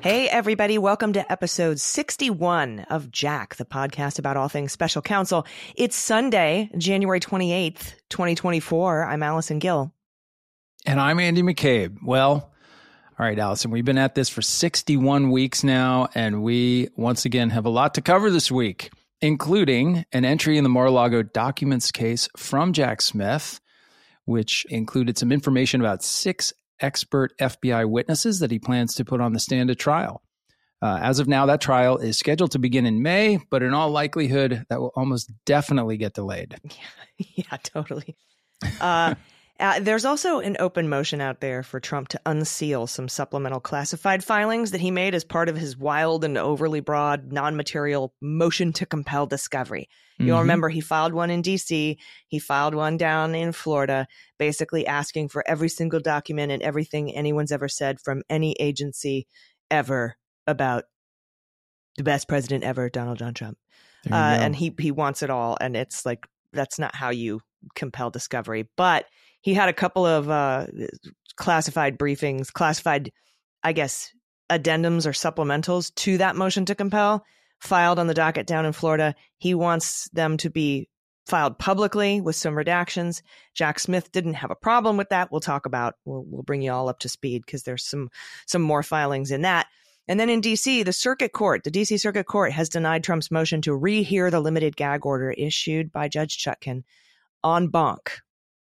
Hey, everybody. Welcome to episode 61 of Jack, the podcast about all things special counsel. It's Sunday, January 28th, 2024. I'm Allison Gill. And I'm Andy McCabe. Well, all right, Allison, we've been at this for 61 weeks now, and we once again have a lot to cover this week, including an entry in the Mar a Lago documents case from Jack Smith, which included some information about six expert FBI witnesses that he plans to put on the stand at trial. Uh, as of now, that trial is scheduled to begin in May, but in all likelihood, that will almost definitely get delayed. yeah, totally. Uh, uh, there's also an open motion out there for Trump to unseal some supplemental classified filings that he made as part of his wild and overly broad, non material motion to compel discovery. You'll Mhm. remember he filed one in DC, he filed one down in Florida, basically asking for every single document and everything anyone's ever said from any agency ever about the best president ever, Donald John Trump. Uh, and he he wants it all, and it's like that's not how you compel discovery. But he had a couple of uh, classified briefings, classified, I guess, addendums or supplementals to that motion to compel filed on the docket down in Florida. He wants them to be filed publicly with some redactions. Jack Smith didn't have a problem with that. We'll talk about. We'll we'll bring you all up to speed because there's some some more filings in that. And then in DC, the circuit court, the DC Circuit Court has denied Trump's motion to rehear the limited gag order issued by Judge Chutkan en banc,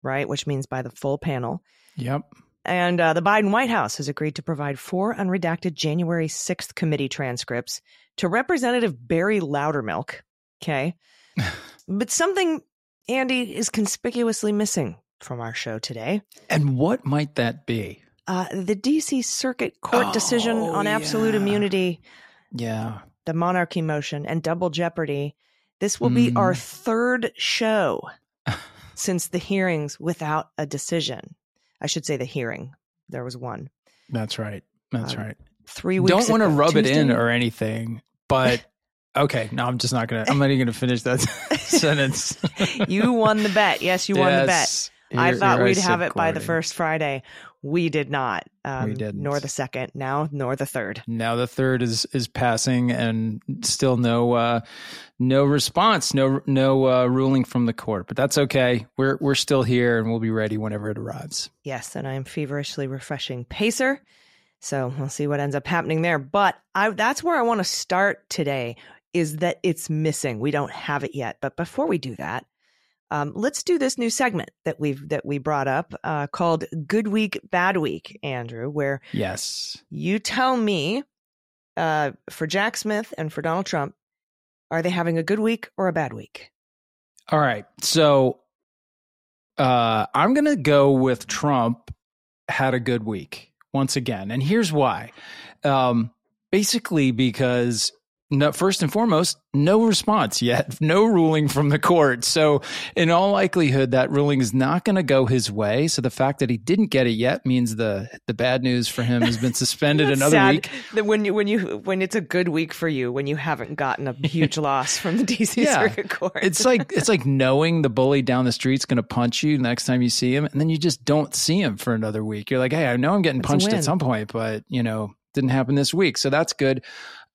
right? Which means by the full panel. Yep. And uh, the Biden White House has agreed to provide four unredacted January 6th committee transcripts to Representative Barry Loudermilk. Okay. but something, Andy, is conspicuously missing from our show today. And what might that be? Uh, the DC Circuit Court decision Oh, on absolute yeah. immunity, Yeah. the monarchy motion, and double jeopardy. This will be Mm. our third show since the hearings without a decision. I should say the hearing. There was one. That's right. That's Um, right. Three weeks. Don't want to ago- rub it in or anything, but okay. No, I'm just not gonna. I'm not even gonna finish that sentence. you won the bet. Yes, you won the bet. Yes. I thought we'd sit have it by the first Friday. We did not. Um, We didn't. Nor the second. Now, nor the third. Now the third is is passing, and still no uh, no response, no no uh, ruling from the court. But that's okay. We're we're still here, and we'll be ready whenever it arrives. Yes, and I'm feverishly refreshing Pacer. So we'll see what ends up happening there. But I, that's where I want to start today is that it's missing. We don't have it yet. But before we do that, um, let's do this new segment that we've that we brought up uh, called "Good Week, Bad Week," Andrew, where Yes. you tell me uh, for Jack Smith and for Donald Trump, are they having a good week or a bad week? All right. So uh, I'm going to go with Trump had a good week once again. And here's why. Um, basically, because no, first and foremost, no response yet, no ruling from the court. So, in all likelihood, that ruling is not going to go his way. So, the fact that he didn't get it yet means the the bad news for him has been suspended another week. That when you when you when it's a good week for you when you haven't gotten a huge loss from the DC Yeah. Circuit Court. It's like it's like knowing the bully down the street's going to punch you next time you see him, and then you just don't see him for another week. You're like, hey, I know I'm getting It's punched at some point, but you know, didn't happen this week, so that's good.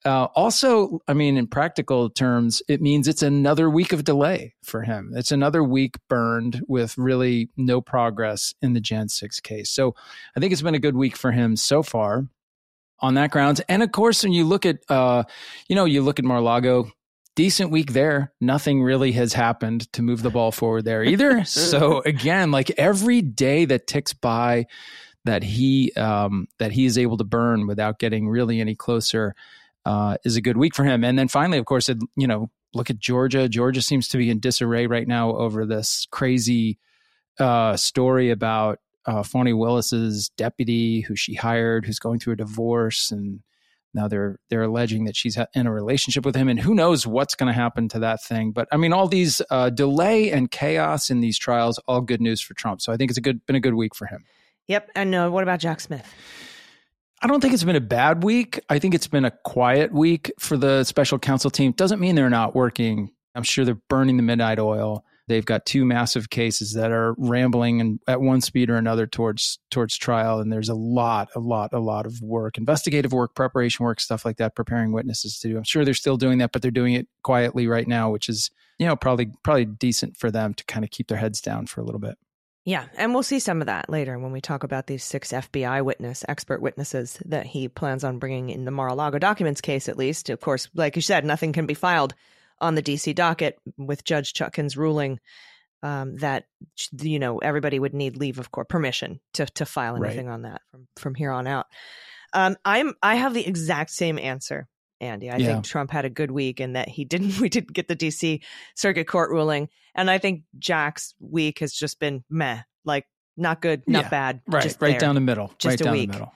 Uh, also, I mean, in practical terms, it means it's another week of delay for him. It's another week burned with really no progress in the Jan 6 case. So I think it's been a good week for him so far on that grounds. And of course, when you look at, uh, you know, you look at Mar-Lago, decent week there. Nothing really has happened to move the ball forward there either. so again, like every day that ticks by that he um, that he is able to burn without getting really any closer uh, is a good week for him. And then finally, of course, it, you know, look at Georgia. Georgia seems to be in disarray right now over this crazy uh, story about uh, Fani Willis's deputy, who she hired, who's going through a divorce, and now they're they're alleging that she's in a relationship with him, and who knows what's going to happen to that thing. But I mean, all these uh, delay and chaos in these trials, all good news for Trump. So I think it's a good been a good week for him. Yep. And uh, what about Jack Smith? I don't think it's been a bad week. I think it's been a quiet week for the special counsel team. Doesn't mean they're not working. I'm sure they're burning the midnight oil. They've got two massive cases that are rambling and at one speed or another towards towards trial. And there's a lot, a lot, a lot of work, investigative work, preparation work, stuff like that, preparing witnesses to do. I'm sure they're still doing that, but they're doing it quietly right now, which is, you know, probably probably decent for them to kind of keep their heads down for a little bit. Yeah, and we'll see some of that later when we talk about these six FBI witness, expert witnesses that he plans on bringing in the Mar-a-Lago documents case, at least. Of course, like you said, nothing can be filed on the DC docket with Judge Chutkan's ruling um, that you know everybody would need leave of court permission to to file anything right. on that from from here on out. Um, I'm I have the exact same answer, Andy. I yeah. think Trump had a good week and that he didn't we didn't get the DC Circuit Court ruling, and I think Jack's week has just been meh, like not good, not yeah. bad, right, right there. down the middle, just right a down week. the middle.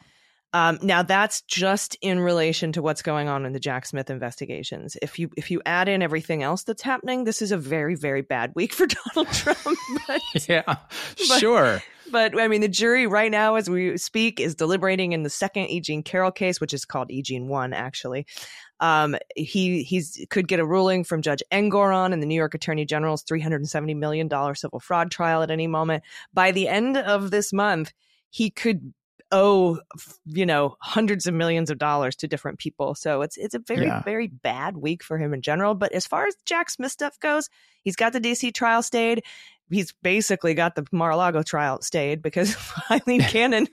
Um, now that's just in relation to what's going on in the Jack Smith investigations. If you if you add in everything else that's happening, this is a very very bad week for Donald Trump. but, yeah, but, sure. But I mean, the jury right now, as we speak, is deliberating in the second E. Jean Carroll case, which is called E. Jean One, actually. Um, he he's could get a ruling from Judge Engoron in the New York Attorney General's three hundred and seventy million dollar civil fraud trial at any moment. By the end of this month, he could owe you know hundreds of millions of dollars to different people. So it's it's a very yeah. very bad week for him in general. But as far as jack smith stuff goes he's got the dc trial stayed. He's basically got the mar-a-lago trial stayed because of Aileen cannon.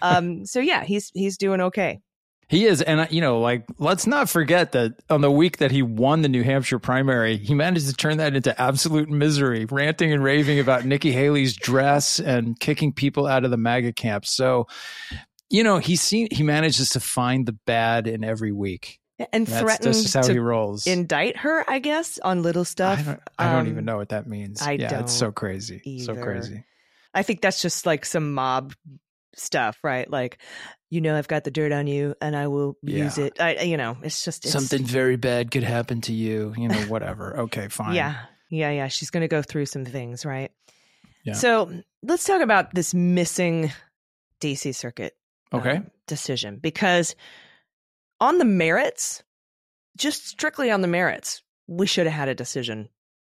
Um so yeah he's he's doing okay he is, and you know, like let's not forget that on the week that he won the New Hampshire primary, he managed to turn that into absolute misery, ranting and raving about Nikki Haley's dress and kicking people out of the MAGA camp. So, you know, he seen he manages to find the bad in every week. And that's, threaten that's how to he rolls. indict her, I guess, on little stuff. I don't, I don't Um, even know what that means. I yeah, it's so crazy, so crazy. I think that's just like some mob stuff, right? Like, you know, I've got the dirt on you, and I will use it. I, you know, it's just it's, Something very bad could happen to you. You know, whatever. Okay, fine. Yeah, yeah, yeah. She's going to go through some things, right? Yeah. So let's talk about this missing DC Circuit Okay. um, decision because on the merits, just strictly on the merits, we should have had a decision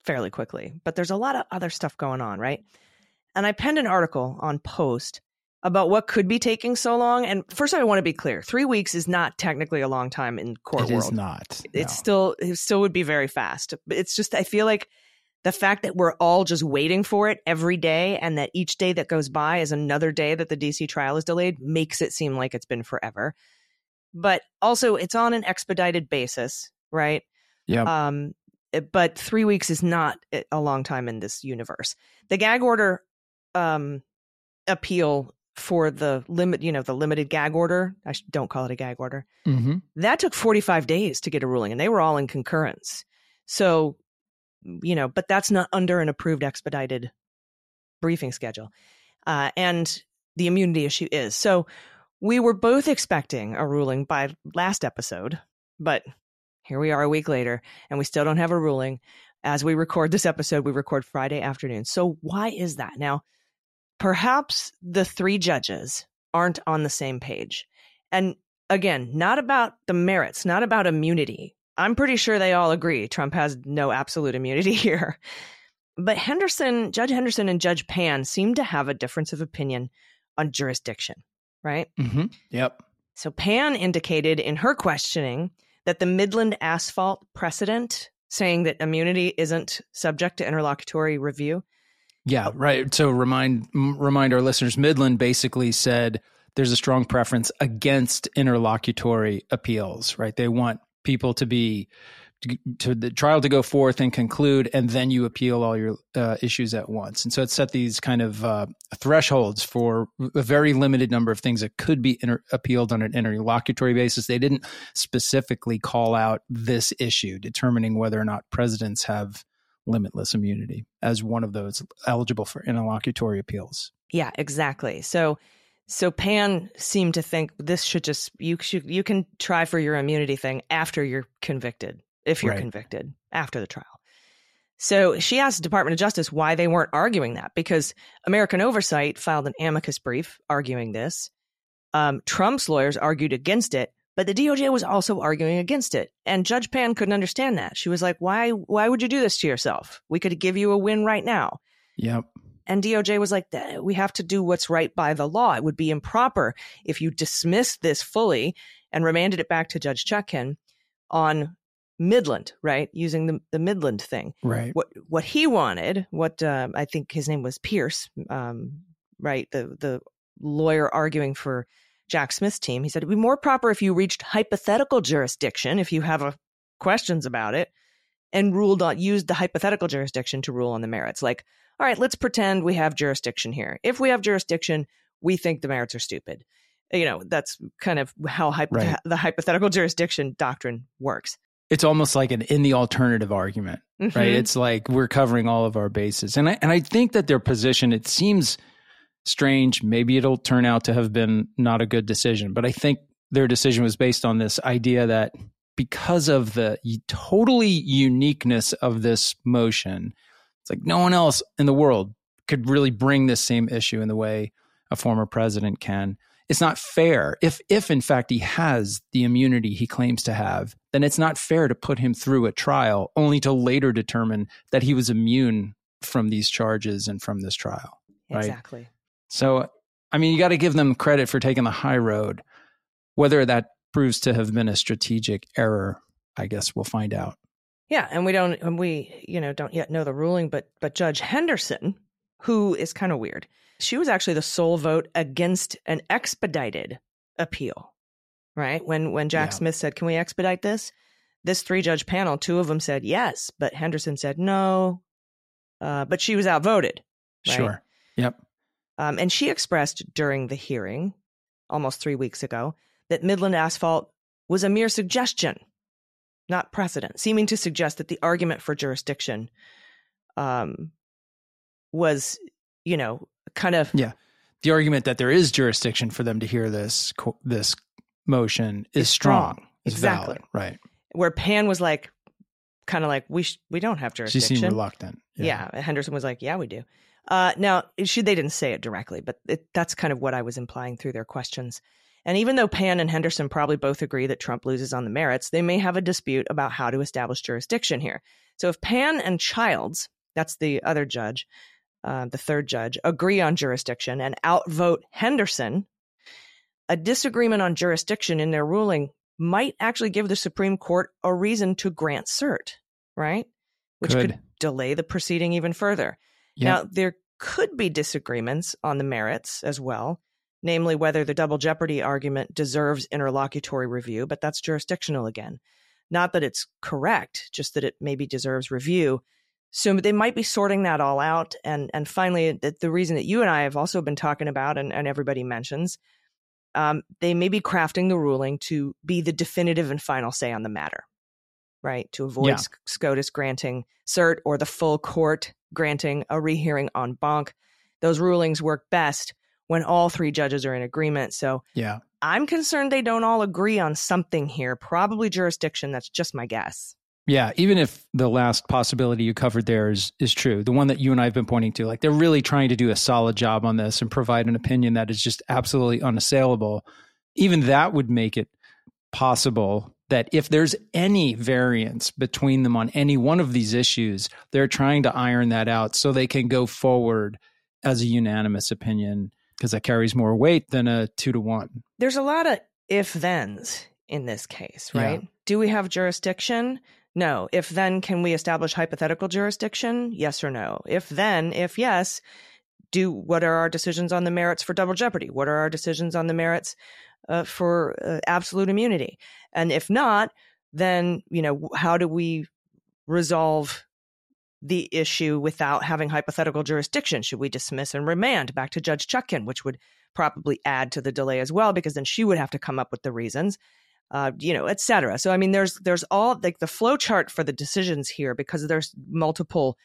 fairly quickly. But there's a lot of other stuff going on, right? And I penned an article on Post about what could be taking so long. And first, I want to be clear: three weeks is not technically a long time in court It is world. not. It's still it still would be very fast. But it's just I feel like the fact that we're all just waiting for it every day and that each day that goes by is another day that the DC trial is delayed makes it seem like it's been forever. But also it's on an expedited basis, right? Yeah. Um but 3 weeks is not a- a long time in this universe. The gag order um appeal for the limit, you know, the limited gag order, I don't call it a gag order hmm that took 45 days to get a ruling and they were all in concurrence. So you know but that's not under an approved expedited briefing schedule uh, and the immunity issue is. So we were both expecting a ruling by last episode but here we are a week later and we still don't have a ruling. As we record this episode we record friday afternoon. So why is that? Now perhaps the three judges aren't on the same page and again, not about the merits, not about immunity. I'm pretty sure they all agree Trump has no absolute immunity here. But Henderson, Judge Henderson and Judge Pan seem to have a difference of opinion on jurisdiction, right? Mm-hmm. Yep. So Pan indicated in her questioning that the Midland asphalt precedent saying that immunity isn't subject to interlocutory review. Yeah, right. So remind remind our listeners, Midland basically said there's a strong preference against interlocutory appeals. Right? They want people to be to, to the trial to go forth and conclude, and then you appeal all your uh, issues at once. And so it set these kind of uh, thresholds for a very limited number of things that could be inter- appealed on an interlocutory basis. They didn't specifically call out this issue, determining whether or not presidents have limitless immunity as one of those eligible for interlocutory appeals. Yeah, exactly. So so Pan seemed to think this should just you should you can try for your immunity thing after you're convicted, if you're Right. convicted after the trial. So she asked the Department of Justice why they weren't arguing that because American Oversight filed an amicus brief arguing this. Um, Trump's lawyers argued against it, but the DOJ was also arguing against it, and Judge Pan couldn't understand that. She was like, "Why? Why would you do this to yourself? We could give you a win right now." Yep. And DOJ was like, we have to do what's right by the law. It would be improper if you dismissed this fully and remanded it back to Judge Chutkan on Midland, right? Using the, the Midland thing. Right. What what he wanted, what um, I think his name was Pearce, um, right? The the lawyer arguing for Jack Smith's team. He said it'd be more proper if you reached hypothetical jurisdiction if you have a, questions about it, and ruled on used the hypothetical jurisdiction to rule on the merits. Like, all right, let's pretend we have jurisdiction here. If we have jurisdiction, we think the merits are stupid. You know, that's kind of how hypo- Right. the hypothetical jurisdiction doctrine works. It's almost like an in the alternative argument. right? Mhm. It's like we're covering all of our bases, and I and I think that their position it seems strange. Maybe it'll turn out to have been not a good decision, but I think their decision was based on this idea that because of the totally uniqueness of this motion, it's like no one else in the world could really bring this same issue in the way a former president can. It's not fair. If if in fact he has the immunity he claims to have, then it's not fair to put him through a trial only to later determine that he was immune from these charges and from this trial. right. Exactly. So, I mean, you got to give them credit for taking the high road. Whether that proves to have been a strategic error, I guess we'll find out. Yeah, and we don't and we, you know, don't yet know the ruling, but but Judge Henderson, who is kind of weird. She was actually the sole vote against an expedited appeal. Right? When when Jack Yeah. Smith said, "Can we expedite this?" This three-judge panel, two of them said yes, but Henderson said no. Uh, but she was outvoted. Right? Sure. Yep. Um, and she expressed during the hearing, almost three weeks ago, that Midland Asphalt was a mere suggestion, not precedent, seeming to suggest that the argument for jurisdiction um, was, you know, kind of Yeah. The argument that there is jurisdiction for them to hear this this motion is Is strong. strong. Is Exactly. valid. Right. where Pan was like, kind of like, we sh- we don't have jurisdiction. She seemed reluctant. Yeah. Henderson was like, yeah, we do. Uh, now, she, they didn't say it directly, but it, that's kind of what I was implying through their questions. And even though Pan and Henderson probably both agree that Trump loses on the merits, they may have a dispute about how to establish jurisdiction here. So if Pan and Childs, that's the other judge, uh, the third judge, agree on jurisdiction and outvote Henderson, a disagreement on jurisdiction in their ruling might actually give the Supreme Court a reason to grant cert, right? Which could, Could. delay the proceeding even further. Yep. Now, there could be disagreements on the merits as well, namely whether the double jeopardy argument deserves interlocutory review, but that's jurisdictional again. Not that it's correct, just that it maybe deserves review. So they might be sorting that all out. And and finally, the, the reason that you and I have also been talking about, and, and everybody mentions, um, they may be crafting the ruling to be the definitive and final say on the matter, right? To avoid Yeah. SCOTUS granting cert or the full court granting a rehearing en banc. Those rulings work best when all three judges are in agreement. So Yeah. I'm concerned they don't all agree on something here, probably jurisdiction. That's just my guess. Yeah, even if the last possibility you covered there is is true, the one that you and I have been pointing to, like they're really trying to do a solid job on this and provide an opinion that is just absolutely unassailable. Even that would make it possible that if there's any variance between them on any one of these issues, they're trying to iron that out so they can go forward as a unanimous opinion because that carries more weight than a two to one. There's a lot of if thens in this case, Yeah. right? Do we have jurisdiction? No. If then, can we establish hypothetical jurisdiction? Yes or no? If then, if yes, do what are our decisions on the merits for double jeopardy? What are our decisions on the merits uh, for uh, absolute immunity? And if not, then you know how do we resolve the issue without having hypothetical jurisdiction? Should we dismiss and remand back to Judge Chutkan, which would probably add to the delay as well, because then she would have to come up with the reasons, uh, you know, et cetera. So I mean, there's there's all like the flow chart for the decisions here because there's multiple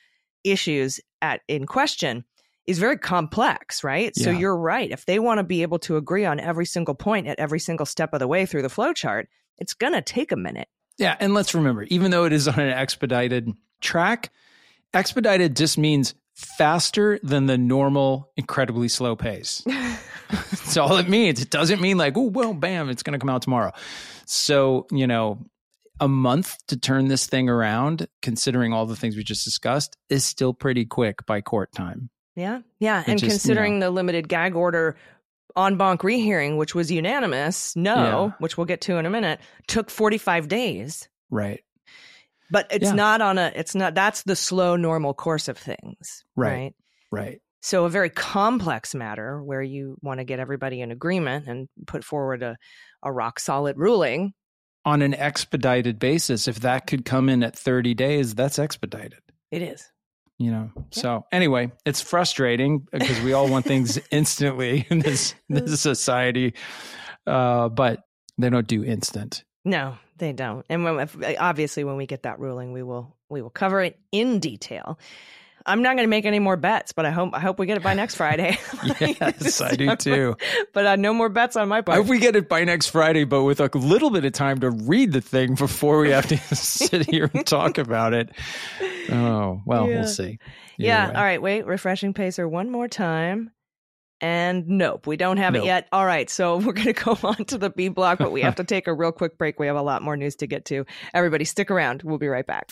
issues at in question is very complex, right? So you're right. If they want to be able to agree on every single point at every single step of the way through the flow chart, it's going to take a minute. Yeah, and let's remember, even though it is on an expedited track, expedited just means faster than the normal incredibly slow pace. That's all it means. It doesn't mean like, oh, well, bam, it's going to come out tomorrow. So, you know, a month to turn this thing around, considering all the things we just discussed, is still pretty quick by court time. Yeah. Yeah. And just, you considering the limited gag order en banc rehearing, which was unanimous, no, Yeah. which we'll get to in a minute, took 45 days. Right. But it's Yeah. not on a, it's not, that's the slow, normal course of things. Right. right? Right. So a very complex matter where you want to get everybody in agreement and put forward a, a rock solid ruling. On an expedited basis, if that could come in at 30 days, that's expedited. It is. You know so anyway it's frustrating because we all want things instantly in this this society uh but they don't do instant No, they don't. And when, obviously, when we get that ruling, we will we will cover it in detail. I'm not going to make any more bets, but I hope I hope we get it by next Friday. yes i do too But uh, no more bets on my i part. hope we get it by next friday but with a little bit of time to read the thing before we have to sit here and talk about it oh well Yeah. we'll see Either yeah. way. All right. Wait. Refreshing pacer one more time. And nope, we don't have Nope. it yet. All right. So we're going to go on to the B block, but we have to take a real quick break. We have a lot more news to get to. Everybody, stick around. We'll be right back.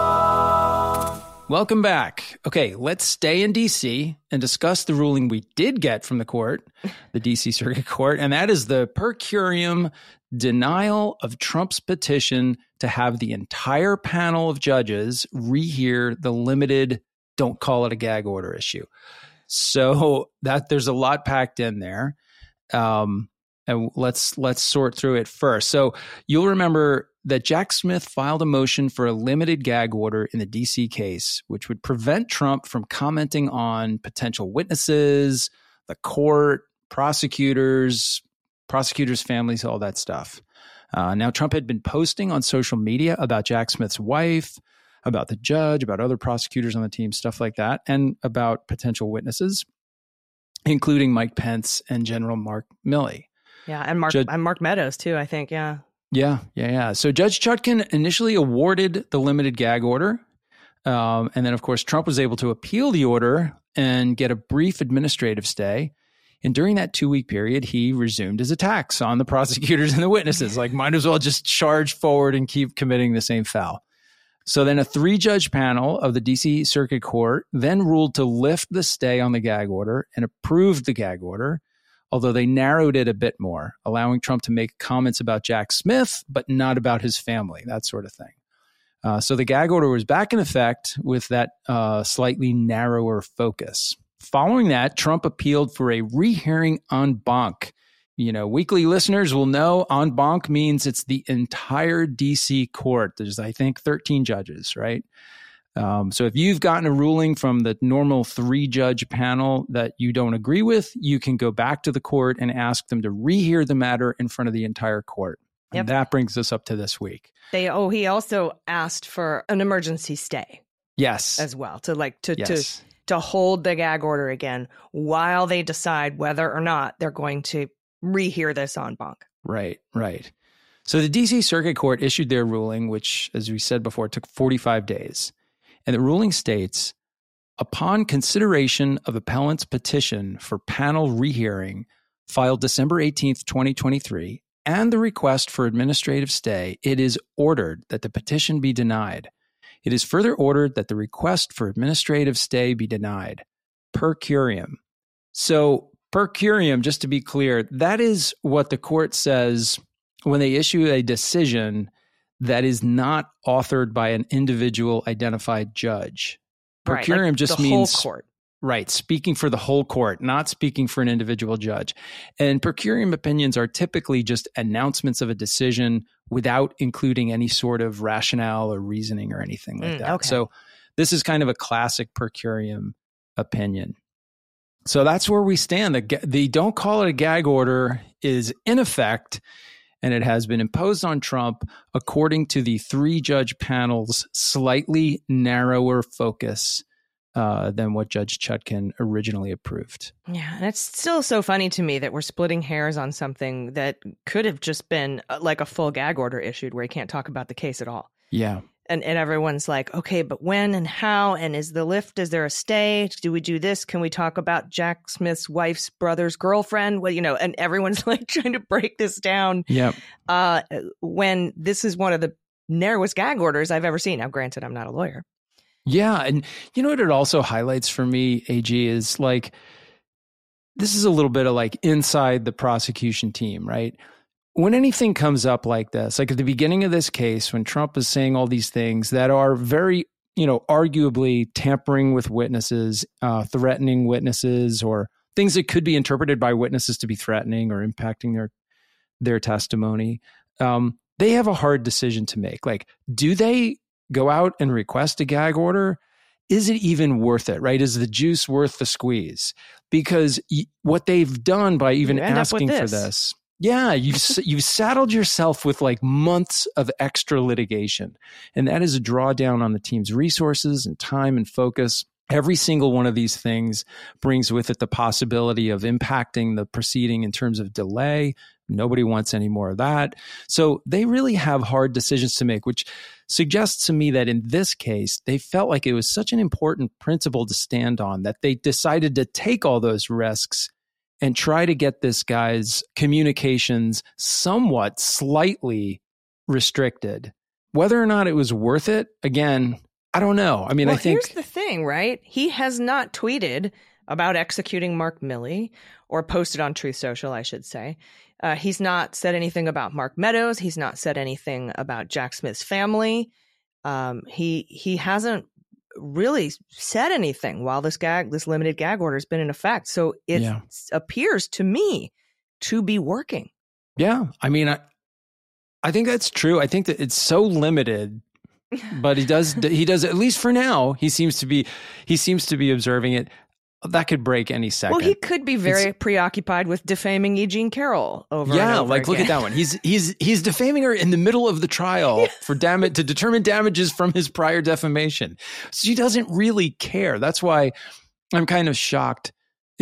Welcome back. Okay, let's stay in DC and discuss the ruling we did get from the court, the DC Circuit Court, and that is the per curiam denial of Trump's petition to have the entire panel of judges rehear the limited don't call it a gag order issue. So that there's a lot packed in there. Um, and let's let's sort through it first. So you'll remember that Jack Smith filed a motion for a limited gag order in the DC case, which would prevent Trump from commenting on potential witnesses, the court, prosecutors, prosecutors' families, all that stuff. Uh, now, Trump had been posting on social media about Jack Smith's wife, about the judge, about other prosecutors on the team, stuff like that, and about potential witnesses, including Mike Pence and General Mark Milley. Yeah, and Mark Judge- and Mark Meadows too. I think. Yeah. Yeah, yeah, yeah. So Judge Chutkan initially awarded the limited gag order. Um, and then, of course, Trump was able to appeal the order and get a brief administrative stay. And during that two week period, he resumed his attacks on the prosecutors and the witnesses. Like, might as well just charge forward and keep committing the same foul. So then a three judge panel of the DC Circuit Court then ruled to lift the stay on the gag order and approved the gag order, although they narrowed it a bit more, allowing Trump to make comments about Jack Smith, but not about his family, that sort of thing. Uh, so the gag order was back in effect with that uh, slightly narrower focus. Following that, Trump appealed for a rehearing en banc. You know, weekly listeners will know en banc means it's the entire DC court. There's, I think, 13 judges, right? Um, so if you've gotten a ruling from the normal three judge panel that you don't agree with, you can go back to the court and ask them to rehear the matter in front of the entire court. And Yep. that brings us up to this week. They oh he also asked for an emergency stay Yes. as well to like to yes. to to hold the gag order again while they decide whether or not they're going to rehear this en banc. Right, right. So the DC Circuit Court issued their ruling, which, as we said before, took 45 days. And the ruling states upon consideration of appellant's petition for panel rehearing filed December 18th, 2023, and the request for administrative stay, it is ordered that the petition be denied. It is further ordered that the request for administrative stay be denied per curiam. So, per curiam, just to be clear, that is what the court says when they issue a decision that is not authored by an individual identified judge. Per Right, curiam like just the means whole court. Right, speaking for the whole court, not speaking for an individual judge. And per curiam opinions are typically just announcements of a decision without including any sort of rationale or reasoning or anything like Mm, that. okay. So this is kind of a classic per curiam opinion. So that's where we stand. The, the don't call it a gag order is in effect, and it has been imposed on Trump according to the three judge panel's slightly narrower focus uh, than what Judge Chutkan originally approved. Yeah, and it's still so funny to me that we're splitting hairs on something that could have just been uh, like a full gag order issued where he can't talk about the case at all. Yeah. And and everyone's like, okay, but when and how and is the lift? Is there a stay? Do we do this? Can we talk about Jack Smith's wife's brother's girlfriend? Well, you know, and everyone's like trying to break this down. Yep. Uh, when this is one of the narrowest gag orders I've ever seen. Now, granted, I'm not a lawyer. Yeah. And you know what it also highlights for me, AG, is like this is a little bit of like inside the prosecution team, right? When anything comes up like this, like at the beginning of this case, when Trump is saying all these things that are very, you know, arguably tampering with witnesses, uh, threatening witnesses, or things that could be interpreted by witnesses to be threatening or impacting their their testimony, um, they have a hard decision to make. Like, do they go out and request a gag order? Is it even worth it? Right? Is the juice worth the squeeze? Because y- what they've done by even You end up with asking for this. Yeah, you've you've saddled yourself with like months of extra litigation, and that is a drawdown on the team's resources and time and focus. Every single one of these things brings with it the possibility of impacting the proceeding in terms of delay. Nobody wants any more of that. So they really have hard decisions to make, which suggests to me that in this case, they felt like it was such an important principle to stand on that they decided to take all those risks and try to get this guy's communications somewhat slightly restricted. Whether or not it was worth it, again, I don't know. I mean, well, I think here's the thing, right? He has not tweeted about executing Mark Milley or posted on Truth Social, I should say. Uh, he's not said anything about Mark Meadows. He's not said anything about Jack Smith's family. Um, he he hasn't really said anything while this gag, this limited gag order has been in effect. So it Yeah. appears to me to be working. Yeah, I mean, I, I think that's true. I think that it's so limited, but he does. he does at least for now. He seems to be. He seems to be observing it. That could break any second. Well, he could be very preoccupied with defaming E. Jean Carroll over. yeah, and over like look at that one. He's he's he's defaming her in the middle of the trial for damage to determine damages from his prior defamation. So she doesn't really care. That's why I'm kind of shocked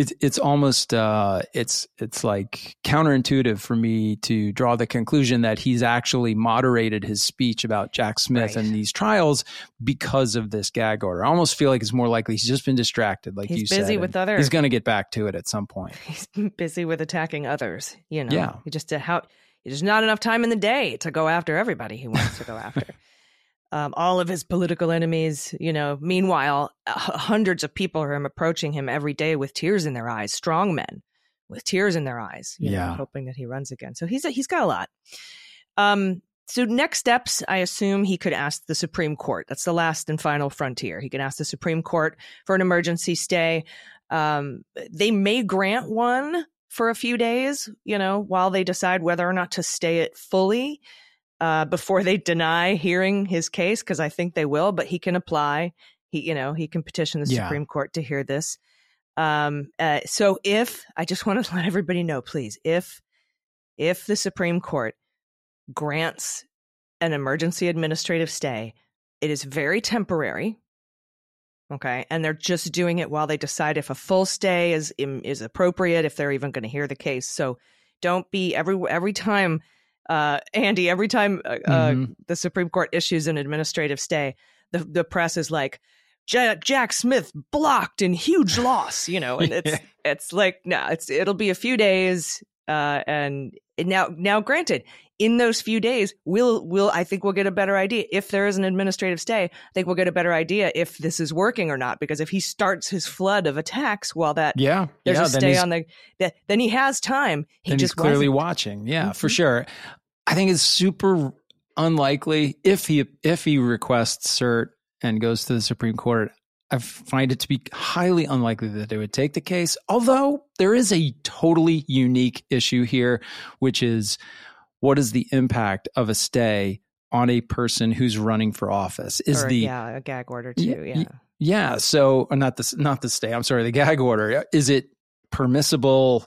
it's it's almost uh, it's it's like counterintuitive for me to draw the conclusion that he's actually moderated his speech about Jack Smith Right. and these trials because of this gag order. I almost feel like it's more likely he's just been distracted, like He's you said. busy and with other- He's going to get back to it at some point. He's busy with attacking others. You know, Yeah. he just uh, how there's not enough time in the day to go after everybody he wants to go after. Um, all of his political enemies, you know. Meanwhile, hundreds of people are approaching him every day with tears in their eyes. Strong men with tears in their eyes, you know, Yeah. hoping that he runs again. So he's he's got a lot. Um, so next steps, I assume he could ask the Supreme Court. That's the last and final frontier. He can ask the Supreme Court for an emergency stay. Um, they may grant one for a few days, you know, while they decide whether or not to stay it fully uh, before they deny hearing his case, because I think they will. But he can apply. He, you know, he can petition the Yeah. Supreme Court to hear this. Um, uh, so if I just want to let everybody know, please, if if the Supreme Court grants an emergency administrative stay, it is very temporary. Okay, and they're just doing it while they decide if a full stay is is appropriate, if they're even going to hear the case. So don't be every every time, uh, Andy. Every time uh, uh, Mhm. the Supreme Court issues an administrative stay, the the press is like. Ja- Jack Smith blocked in huge loss, you know, and it's it's like no, it's it'll be a few days, uh, and now now granted, in those few days, we'll we'll I think we'll get a better idea if there is an administrative stay. I think we'll get a better idea if this is working or not. Because if he starts his flood of attacks while that Yeah, there's yeah, a stay on the, that, then he has time. He just he's clearly wasn't. watching. Yeah, for Mhm. sure. I think it's super unlikely if he if he requests cert and goes to the Supreme Court. I find it to be highly unlikely that they would take the case. Although there is a totally unique issue here, which is what is the impact of a stay on a person who's running for office? Is or, the yeah a gag order too? Yeah, Yeah. So not the not the stay. I'm sorry, the gag order. Is it permissible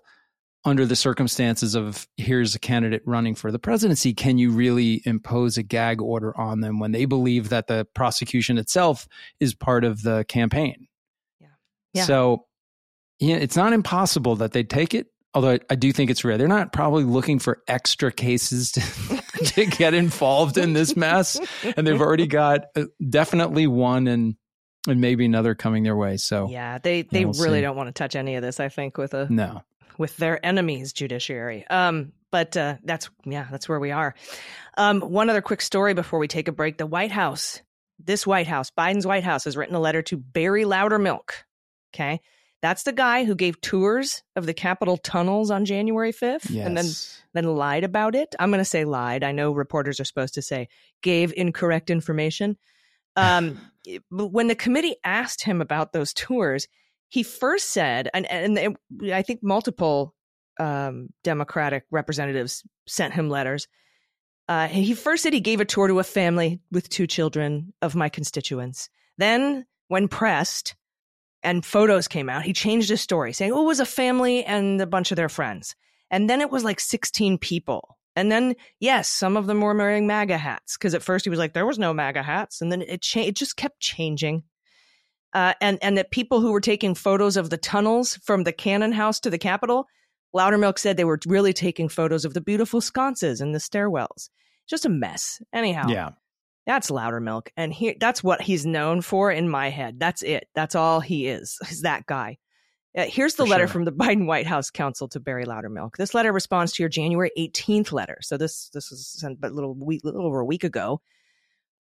under the circumstances of here's a candidate running for the presidency? Can you really impose a gag order on them when they believe that the prosecution itself is part of the campaign? Yeah. Yeah. So yeah, it's not impossible that they take it. Although I, I do think it's rare. They're not probably looking for extra cases to, to get involved in this mess and they've already got uh, definitely one and and maybe another coming their way. So yeah. They they we'll really see. don't want to touch any of this. I think with a no, with their enemies judiciary. Um, but uh, that's yeah, that's where we are. Um, one other quick story before we take a break: the White House, this White House, Biden's White House, has written a letter to Barry Loudermilk. Okay, that's the guy who gave tours of the Capitol tunnels on January fifth, yes, and then then lied about it. I'm going to say lied. I know reporters are supposed to say gave incorrect information. Um, when the committee asked him about those tours, he first said, and and it, I think multiple um, Democratic representatives sent him letters. Uh, he first said he gave a tour to a family with two children of my constituents. Then, when pressed and photos came out, he changed his story, saying, "Oh, it was a family and a bunch of their friends." And then it was like 16 people. And then, yes, some of them were wearing MAGA hats because at first he was like, there was no MAGA hats. And then it, cha- it just kept changing. Uh, and, and that people who were taking photos of the tunnels from the Cannon House to the Capitol, Loudermilk said they were really taking photos of the beautiful sconces and the stairwells. Just a mess. Anyhow, yeah, that's Loudermilk. And he, that's what he's known for in my head. That's it. That's all he is, is that guy. Uh, here's the For letter sure. from the Biden White House counsel to Barry Loudermilk. This letter responds to your January 18th letter. So this this was sent but a little week, little over a week ago,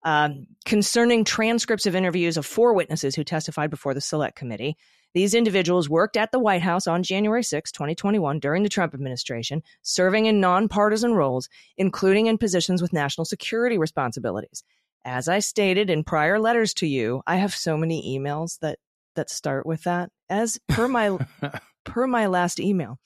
um, concerning transcripts of interviews of four witnesses who testified before the Select Committee. These individuals worked at the White House on January 6, 2021, during the Trump administration, serving in nonpartisan roles, including in positions with national security responsibilities. As I stated in prior letters to you, I have so many emails that that start with that. As per my per my last email,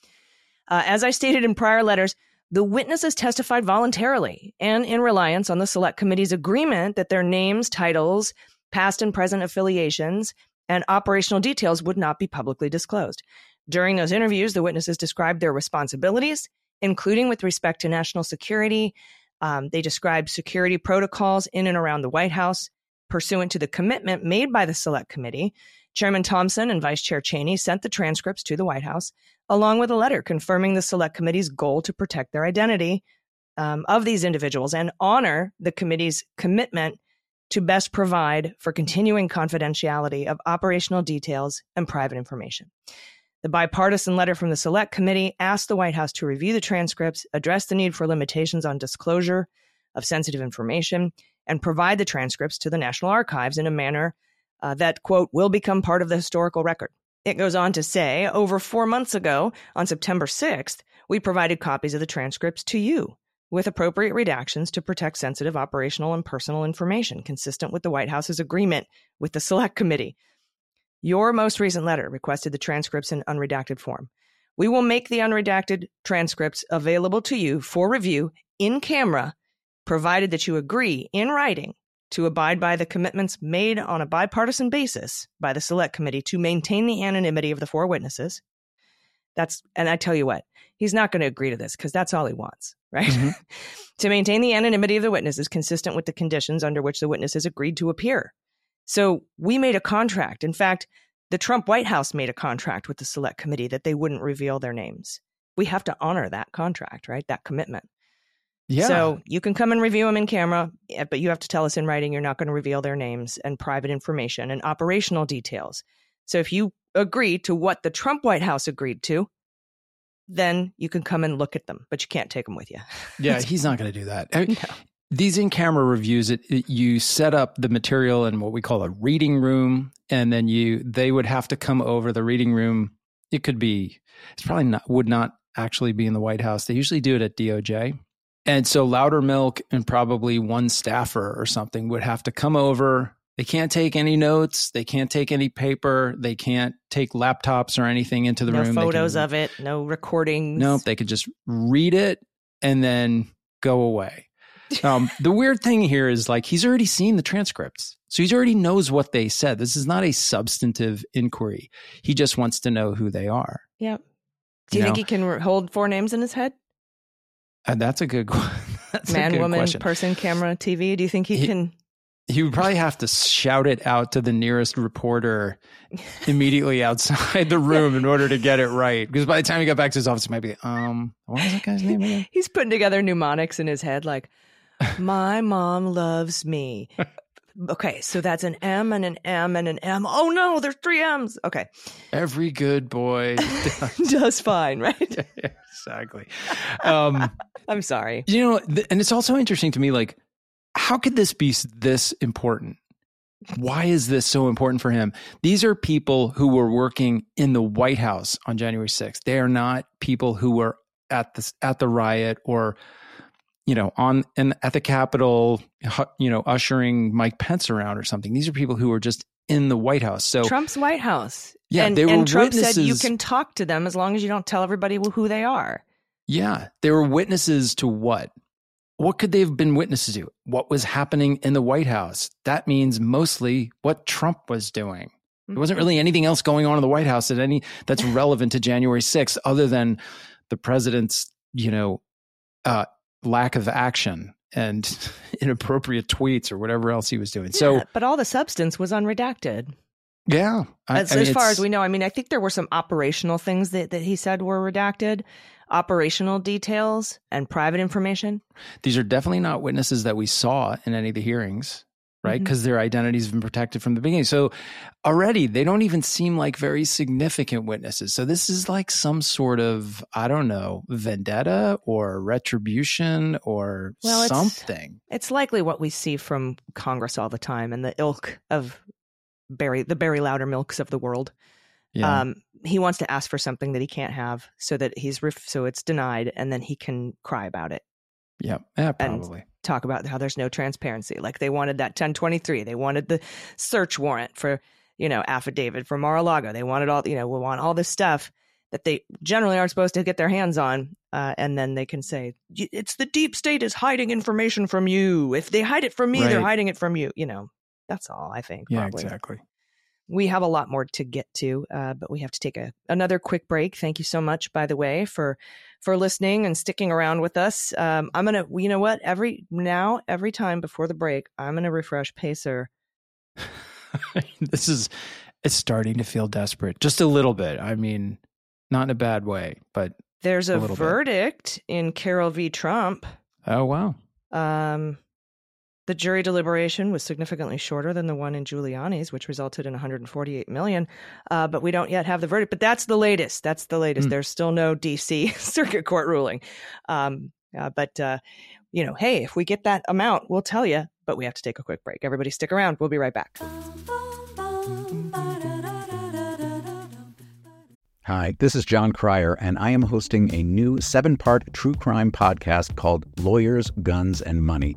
uh, as I stated in prior letters, the witnesses testified voluntarily and in reliance on the Select Committee's agreement that their names, titles, past and present affiliations, and operational details would not be publicly disclosed. During those interviews, the witnesses described their responsibilities, including with respect to national security. Um, they described security protocols in and around the White House, Pursuant to the commitment made by the Select Committee, Chairman Thompson and Vice Chair Cheney sent the transcripts to the White House, along with a letter confirming the Select Committee's goal to protect their identity um, of these individuals and honor the committee's commitment to best provide for continuing confidentiality of operational details and private information. The bipartisan letter from the Select Committee asked the White House to review the transcripts, address the need for limitations on disclosure of sensitive information, and provide the transcripts to the National Archives in a manner uh, that, quote, will become part of the historical record. It goes on to say, over four months ago, on September 6th, we provided copies of the transcripts to you with appropriate redactions to protect sensitive operational and personal information consistent with the White House's agreement with the Select Committee. Your most recent letter requested the transcripts in unredacted form. We will make the unredacted transcripts available to you for review in camera, provided that you agree in writing to abide by the commitments made on a bipartisan basis by the Select Committee to maintain the anonymity of the four witnesses. That's, and I tell you what, he's not going to agree to this because that's all he wants, right? Mm-hmm. to maintain the anonymity of the witnesses consistent with the conditions under which the witnesses agreed to appear. So we made a contract. In fact, the Trump White House made a contract with the Select Committee that they wouldn't reveal their names. We have to honor that contract, right? That commitment. Yeah. So you can come and review them in camera, eh, but you have to tell us in writing you're not going to reveal their names and private information and operational details. So if you agree to what the Trump White House agreed to, then you can come and look at them, but you can't take them with you. yeah, he's not going to do that. I mean, no. These in-camera reviews, it, it, you set up the material in what we call a reading room, and then you they would have to come over the reading room. It could be, it's probably not would not actually be in the White House. They usually do it at DOJ, and so Loudermilk and probably one staffer or something would have to come over they can't take any notes. They can't take any paper. They can't take laptops or anything into the no room. No photos can, of it. No recordings. No, nope, they could just read it and then go away. Um, the weird thing here is like he's already seen the transcripts, so he already knows what they said. This is not a substantive inquiry. He just wants to know who they are. Yep. Do you, you think know? he can hold four names in his head? Uh, that's a good. That's Man, woman, question. person, camera, TV. Do you think he, he can? he would probably have to shout it out to the nearest reporter immediately outside the room in order to get it right. Because by the time he got back to his office, he might be, um, what was that guy's name again? He's putting together mnemonics in his head, like, my mom loves me. Okay, so that's an M and an M and an M. Oh no, there's three M's. Okay. Every good boy does, does fine, right? exactly. Um, I'm sorry. You know, th- and it's also interesting to me, like, how could this be this important? Why is this so important for him? These are people who were working in the White House on January 6th. They are not people who were at the at the riot or you know on and at the Capitol, you know, ushering Mike Pence around or something. These are people who are just in the White House. So Trump's White House. Yeah, and, they were and Trump witnesses. said you can talk to them as long as you don't tell everybody who they are. Yeah, they were witnesses to what? what could they have been witnesses to? What was happening in the White House? That means mostly what Trump was doing. There wasn't mm-hmm. really anything else going on in the White House that any that's relevant to January 6th other than the president's, you know, uh, lack of action and inappropriate tweets or whatever else he was doing. Yeah, so, but all the substance was unredacted. Yeah, I, as, I mean, as far as we know, I mean, I think there were some operational things that, that he said were redacted, operational details and private information. These are definitely not witnesses that we saw in any of the hearings, right? Because mm-hmm. their identity's been protected from the beginning. So already they don't even seem like very significant witnesses. So this is like some sort of, I don't know, vendetta or retribution or well, something. It's, it's likely what we see from Congress all the time and the ilk of Barry, the Barry Loudermilks of the world. Yeah. Um, he wants to ask for something that he can't have, so that he's ref- so it's denied, and then he can cry about it. Yeah, yeah, probably. And talk about how there's no transparency. Like they wanted that 1023, they wanted the search warrant for you know affidavit for Mar-a-Lago. They wanted all you know we want all this stuff that they generally aren't supposed to get their hands on, uh, and then they can say it's the deep state is hiding information from you. If they hide it from me, right. they're hiding it from you. You know, that's all I think. Yeah, probably. exactly. We have a lot more to get to, uh, but we have to take a, another quick break. Thank you so much, by the way, for for listening and sticking around with us. Um, I'm gonna, you know what? Every now, every time before the break, I'm gonna refresh Pacer this is it's starting to feel desperate, just a little bit. I mean, not in a bad way, but There's a, A little bit. verdict in Carroll v. Trump. oh wow. Um, the jury deliberation was significantly shorter than the one in Giuliani's, which resulted in 148 million. Uh, but we don't yet have the verdict. But that's the latest. That's the latest. Hmm. There's still no D.C. Circuit Court ruling. Um, uh, but uh, you know, hey, if we get that amount, we'll tell you. But we have to take a quick break. Everybody, stick around. We'll be right back. Hi, this is Jon Cryer, and I am hosting a new seven part true crime podcast called Lawyers, Guns, and Money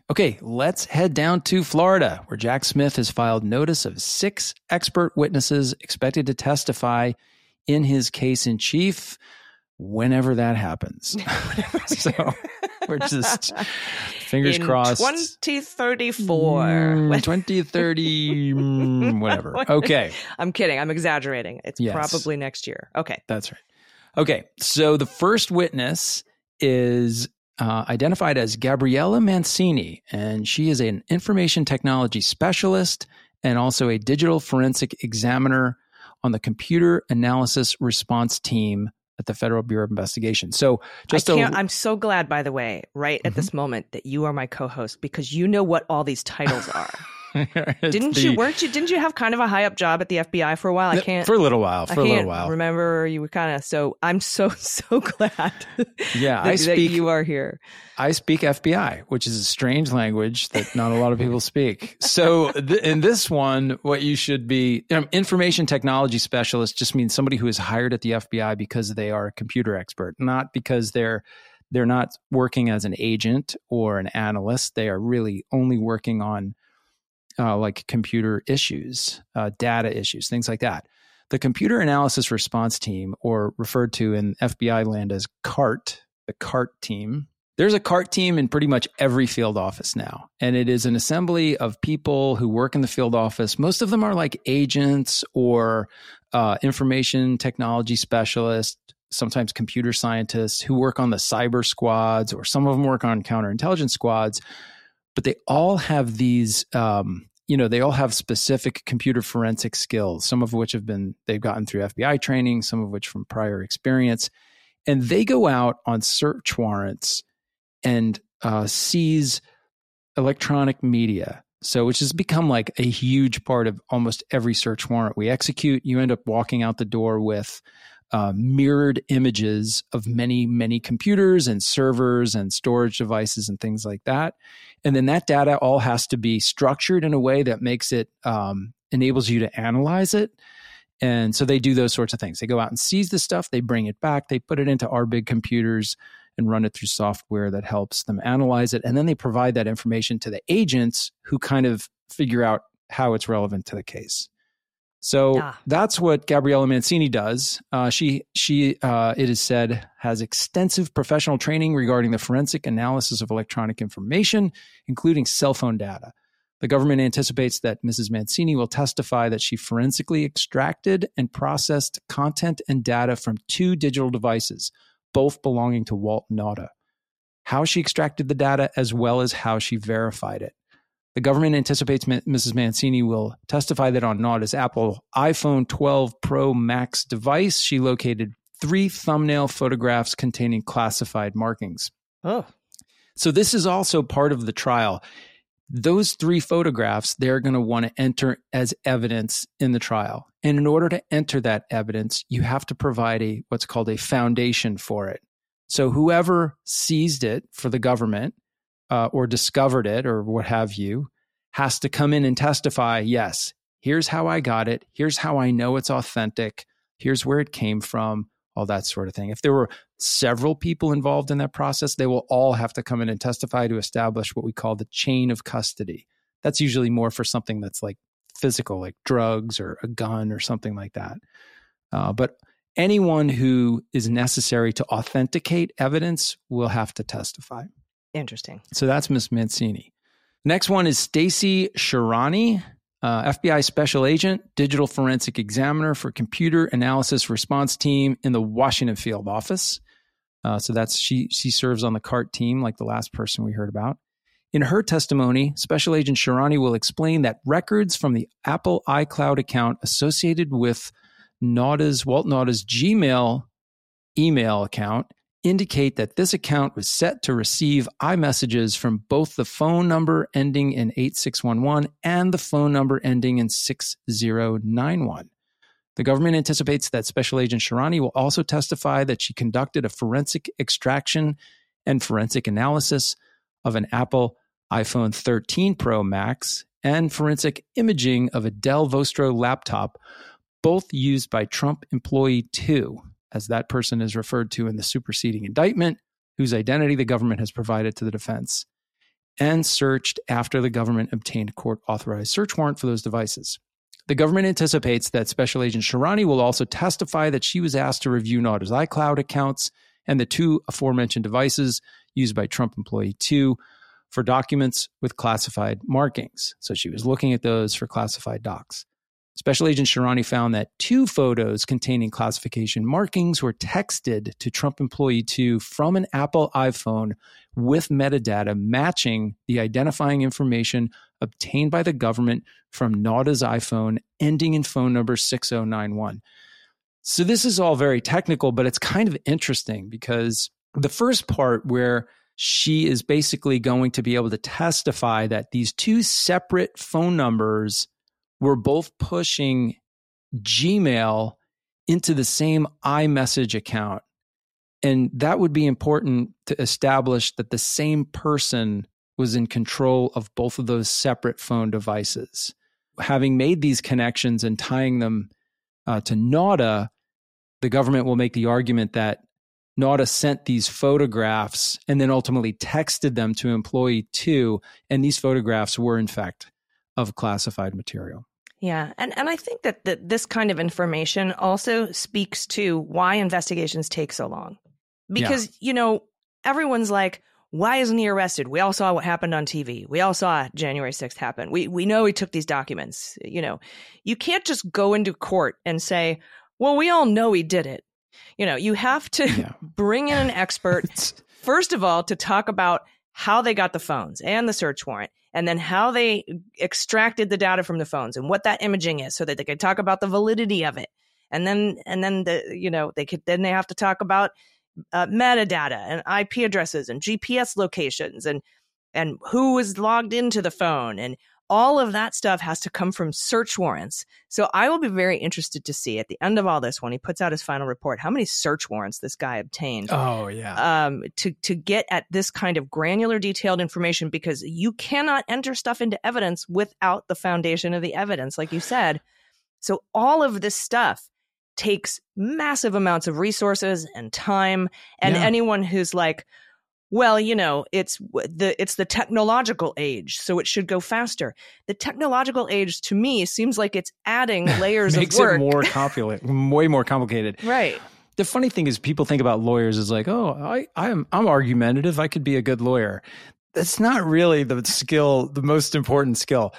Okay, let's head down to Florida, where Jack Smith has filed notice of six expert witnesses expected to testify in his case in chief whenever that happens. so we're just fingers in crossed. 2034. Mm, 2030, mm, whatever. Okay. I'm kidding. I'm exaggerating. It's Yes. probably next year. Okay. That's right. Okay, so the first witness is uh, identified as Gabriella Mancini, and she is an information technology specialist and also a digital forensic examiner on the computer analysis response team at the Federal Bureau of Investigation. So, just I a- can't, I'm so glad, by the way, right at this moment that you are my co-host because you know what all these titles are. Didn't the- you? Weren't you? Didn't you have kind of a high up job at the FBI for a while? I can't for a little while, I for a little while. Remember, you were kind of so. I'm so so glad. Yeah, that, I that speak- you are here. I speak FBI, which is a strange language that not a lot of people speak. So, th- in this one, what you should be um, information technology specialist just means somebody who is hired at the FBI because they are a computer expert, not because they're they're not working as an agent or an analyst. They are really only working on uh, like computer issues, uh, data issues, things like that. The Computer Analysis Response Team, or referred to in FBI land as CART, the CART team, there's a CART team in pretty much every field office now. And it is an assembly of people who work in the field office. Most of them are like agents or uh, information technology specialists, sometimes computer scientists who work on the cyber squads, or some of them work on counterintelligence squads. But they all have these, um, you know, they all have specific computer forensic skills, some of which have been, they've gotten through FBI training, some of which from prior experience. And they go out on search warrants and uh, seize electronic media. So, which has become like a huge part of almost every search warrant we execute. You end up walking out the door with uh, mirrored images of many, many computers and servers and storage devices and things like that. And then that data all has to be structured in a way that makes it, um, enables you to analyze it. And so they do those sorts of things. They go out and seize the stuff, they bring it back, they put it into our big computers and run it through software that helps them analyze it. And then they provide that information to the agents who kind of figure out how it's relevant to the case. So ah. that's what Gabriella Mancini does. Uh, she she uh, it is said has extensive professional training regarding the forensic analysis of electronic information, including cell phone data. The government anticipates that Mrs. Mancini will testify that she forensically extracted and processed content and data from two digital devices, both belonging to Walt Nauta. How she extracted the data, as well as how she verified it. The government anticipates Mrs. Mancini will testify that on Nauta's Apple iPhone 12 Pro Max device, she located three thumbnail photographs containing classified markings. Oh. So this is also part of the trial. Those three photographs they're going to want to enter as evidence in the trial. And in order to enter that evidence, you have to provide a what's called a foundation for it. So whoever seized it for the government uh, or discovered it or what have you has to come in and testify yes, here's how I got it. Here's how I know it's authentic. Here's where it came from, all that sort of thing. If there were several people involved in that process, they will all have to come in and testify to establish what we call the chain of custody. That's usually more for something that's like physical, like drugs or a gun or something like that. Uh, but anyone who is necessary to authenticate evidence will have to testify. Interesting. So that's Miss Mancini. Next one is Stacy Shirani, uh, FBI special agent, digital forensic examiner for computer analysis response team in the Washington field office. Uh, so that's she. She serves on the CART team, like the last person we heard about. In her testimony, Special Agent Shirani will explain that records from the Apple iCloud account associated with Nauta's Walt Nauta's Gmail email account indicate that this account was set to receive iMessages from both the phone number ending in 8611 and the phone number ending in 6091. The government anticipates that Special Agent Shirani will also testify that she conducted a forensic extraction and forensic analysis of an Apple iPhone 13 Pro Max and forensic imaging of a Dell Vostro laptop, both used by Trump employee 2 as that person is referred to in the superseding indictment, whose identity the government has provided to the defense, and searched after the government obtained court authorized search warrant for those devices. The government anticipates that Special Agent Shirani will also testify that she was asked to review Nauta's iCloud accounts and the two aforementioned devices used by Trump employee 2 for documents with classified markings. So she was looking at those for classified docs. Special Agent Shirani found that two photos containing classification markings were texted to Trump employee 2 from an Apple iPhone with metadata matching the identifying information obtained by the government from Nauta's iPhone ending in phone number 6091. So this is all very technical, but it's kind of interesting because the first part where she is basically going to be able to testify that these two separate phone numbers we're both pushing Gmail into the same iMessage account. And that would be important to establish that the same person was in control of both of those separate phone devices. Having made these connections and tying them uh, to Nauta, the government will make the argument that Nauta sent these photographs and then ultimately texted them to employee two, and these photographs were in fact of classified material. Yeah, and and I think that that this kind of information also speaks to why investigations take so long. Because, yeah. you know, everyone's like, why isn't he arrested? We all saw what happened on TV. We all saw January 6th happen. We we know he took these documents. You know, you can't just go into court and say, "Well, we all know he did it." You know, you have to yeah. bring in an expert first of all to talk about how they got the phones and the search warrant and then how they extracted the data from the phones and what that imaging is so that they could talk about the validity of it. And then and then the you know they could then they have to talk about uh, metadata and ip addresses and gps locations and and who was logged into the phone and all of that stuff has to come from search warrants. So I will be very interested to see at the end of all this when he puts out his final report how many search warrants this guy obtained. Oh yeah. Um, to to get at this kind of granular, detailed information because you cannot enter stuff into evidence without the foundation of the evidence, like you said. So all of this stuff takes massive amounts of resources and time, and Yeah. anyone who's like, well, you know, it's the it's the technological age, so it should go faster. The technological age to me seems like it's adding layers Makes of work. it more complicated, way more complicated. right. The funny thing is, people think about lawyers as like, oh, I, I'm I'm argumentative. I could be a good lawyer. That's not really the skill, the most important skill.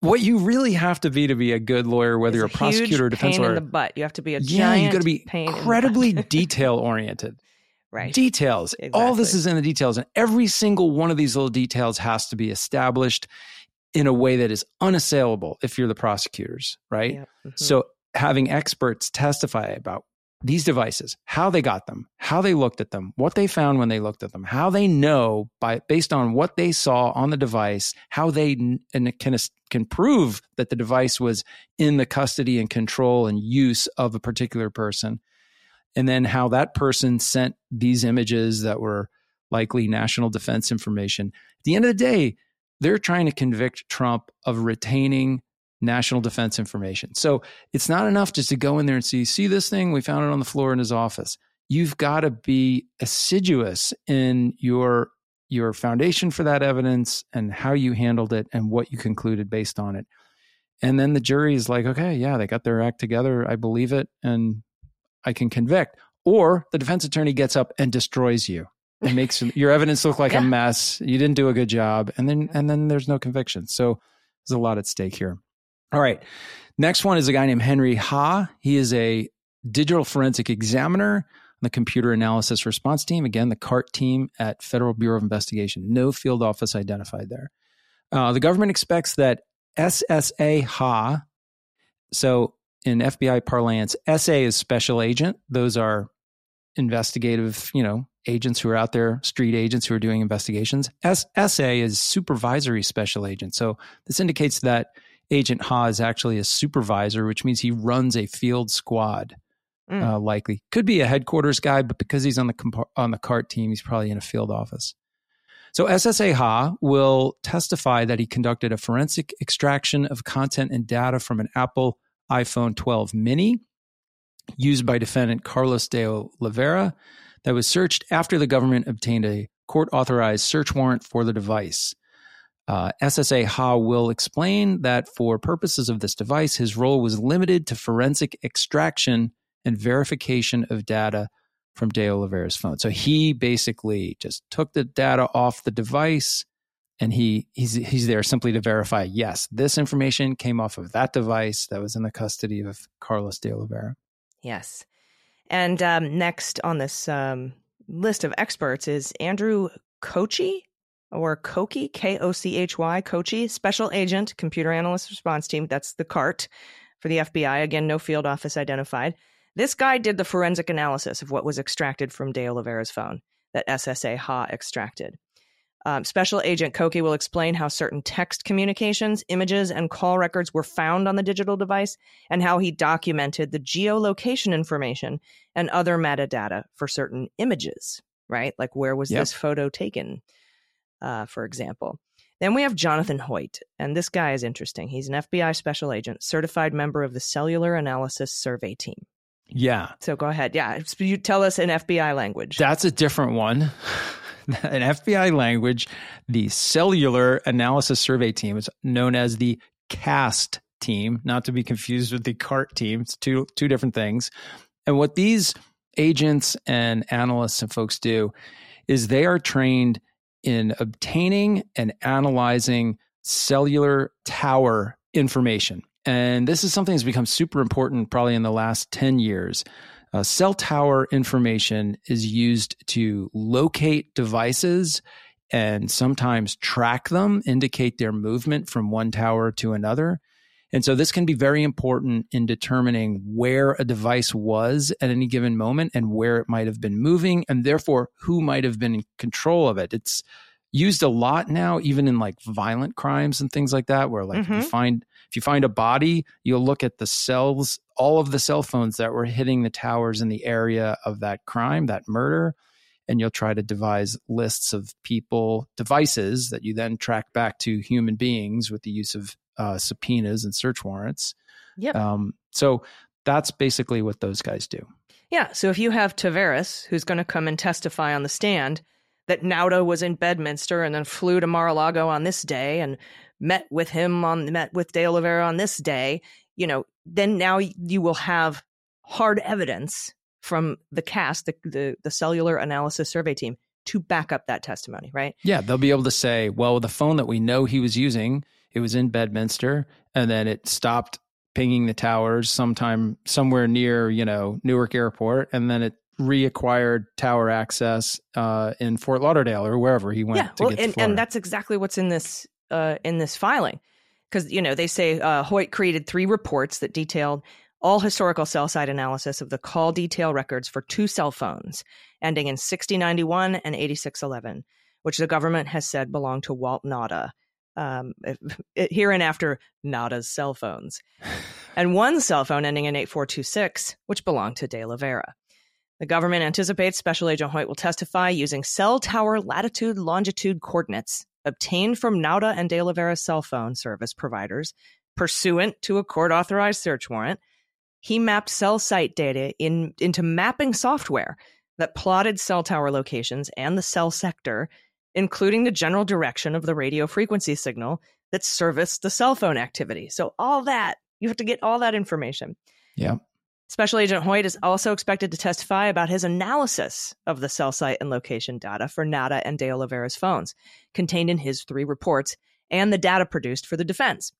What you really have to be to be a good lawyer, whether It's you're a prosecutor or defense pain lawyer, in the butt. You have to be a yeah, you got to be pain in the incredibly detail oriented. Right. Details. All this is in the details, and every single one of these little details has to be established in a way that is unassailable if you're the prosecutors, right? Yep. Mhm. So having experts testify about these devices, how they got them, how they looked at them, what they found when they looked at them, how they know by based on what they saw on the device, how they and can can prove that the device was in the custody and control and use of a particular person, and then how that person sent these images that were likely national defense information. At the end of the day, they're trying to convict Trump of retaining national defense information. So it's not enough just to go in there and see, see this thing, we found it on the floor in his office. You've got to be assiduous in your your foundation for that evidence and how you handled it and what you concluded based on it. And then the jury is like, okay, yeah, they got their act together. I believe it and I can convict. Or the defense attorney gets up and destroys you and makes your evidence look like Yeah. a mess. You didn't do a good job. And then and then there's no conviction. So there's a lot at stake here. All right. Next one is a guy named Henry Ha. He is a digital forensic examiner on the computer analysis response team. Again, the CART team at Federal Bureau of Investigation. No field office identified there. Uh, the government expects that SSA Ha, so in FBI parlance, SA is special agent. Those are investigative, you know, agents who are out there, street agents who are doing investigations. S- SA is supervisory special agent. So this indicates that Agent Ha is actually a supervisor, which means he runs a field squad. Mm. Uh, likely could be a headquarters guy, but because he's on the comp- on the cart team, he's probably in a field office. So SSA Ha will testify that he conducted a forensic extraction of content and data from an Apple iPhone 12 mini used by defendant Carlos de Oliveira that was searched after the government obtained a court authorized search warrant for the device. Uh, SSA Ha will explain that for purposes of this device, his role was limited to forensic extraction and verification of data from De Oliveira's phone. So he basically just took the data off the device and he he's he's there simply to verify yes, this information came off of that device that was in the custody of Carlos De Oliveira. Yes. And um, next on this um, list of experts is Andrew Kochi or Kochi, K O C H Y, Kochi, Special Agent, Computer Analyst Response Team. That's the CART for the FBI. Again, no field office identified. This guy did the forensic analysis of what was extracted from De Oliveira's phone that SSA Ha extracted. Um, Special Agent Koki will explain how certain text communications, images, and call records were found on the digital device and how he documented the geolocation information and other metadata for certain images, right? Like where was Yep. this photo taken, uh, for example. Then we have Jonathan Hoyt, and this guy is interesting. He's an FBI special agent, certified member of the Cellular Analysis Survey Team. Yeah, So go ahead. Yeah, you tell us in FBI language. that's a different one. An FBI language, the Cellular Analysis Survey Team is known as the CAST team, not to be confused with the CART team. It's two two different things. And what these agents and analysts and folks do is they are trained in obtaining and analyzing cellular tower information. And this is something that's become super important probably in the last 10 years. Uh, cell tower information is used to locate devices and sometimes track them, indicate their movement from one tower to another. And so this can be very important in determining where a device was at any given moment and where it might have been moving and therefore who might have been in control of it. It's used a lot now, even in like violent crimes and things like that, where like mm-hmm. you find if you find a body, you'll look at the cells, all of the cell phones that were hitting the towers in the area of that crime, that murder, and you'll try to devise lists of people, devices that you then track back to human beings with the use of uh, subpoenas and search warrants. Yep. Um, so that's basically what those guys do. Yeah. So if you have Taveras, who's going to come and testify on the stand that Nauta was in Bedminster and then flew to Mar-a-Lago on this day and met with him on met with De Oliveira on this day, you know, then now you will have hard evidence from the cast, the, the, the cellular analysis survey team, to back up that testimony, right? Yeah, they'll be able to say, well, the phone that we know he was using, it was in Bedminster, and then it stopped pinging the towers sometime somewhere near, you know, Newark Airport, and then it reacquired tower access uh, in Fort Lauderdale or wherever he went. Yeah, well, and, and that's exactly what's in this uh, in this filing, because you know they say uh, Hoyt created three reports that detailed all historical cell site analysis of the call detail records for two cell phones ending in 6091 and 8611, which the government has said belonged to Walt Nauta um, here and after Nauta's cell phones, and one cell phone ending in 8426, which belonged to De Oliveira. The government anticipates Special Agent Hoyt will testify using cell tower latitude longitude coordinates obtained from Nauta and De Oliveira's cell phone service providers pursuant to a court authorized search warrant. He mapped cell site data in, into mapping software that plotted cell tower locations and the cell sector including the general direction of the radio frequency signal that serviced the cell phone activity. So, all that, you have to get all that information. Yeah. Special Agent Hoyt is also expected to testify about his analysis of the cell site and location data for Nauta and De Oliveira's phones, contained in his three reports, and the data produced for the defense.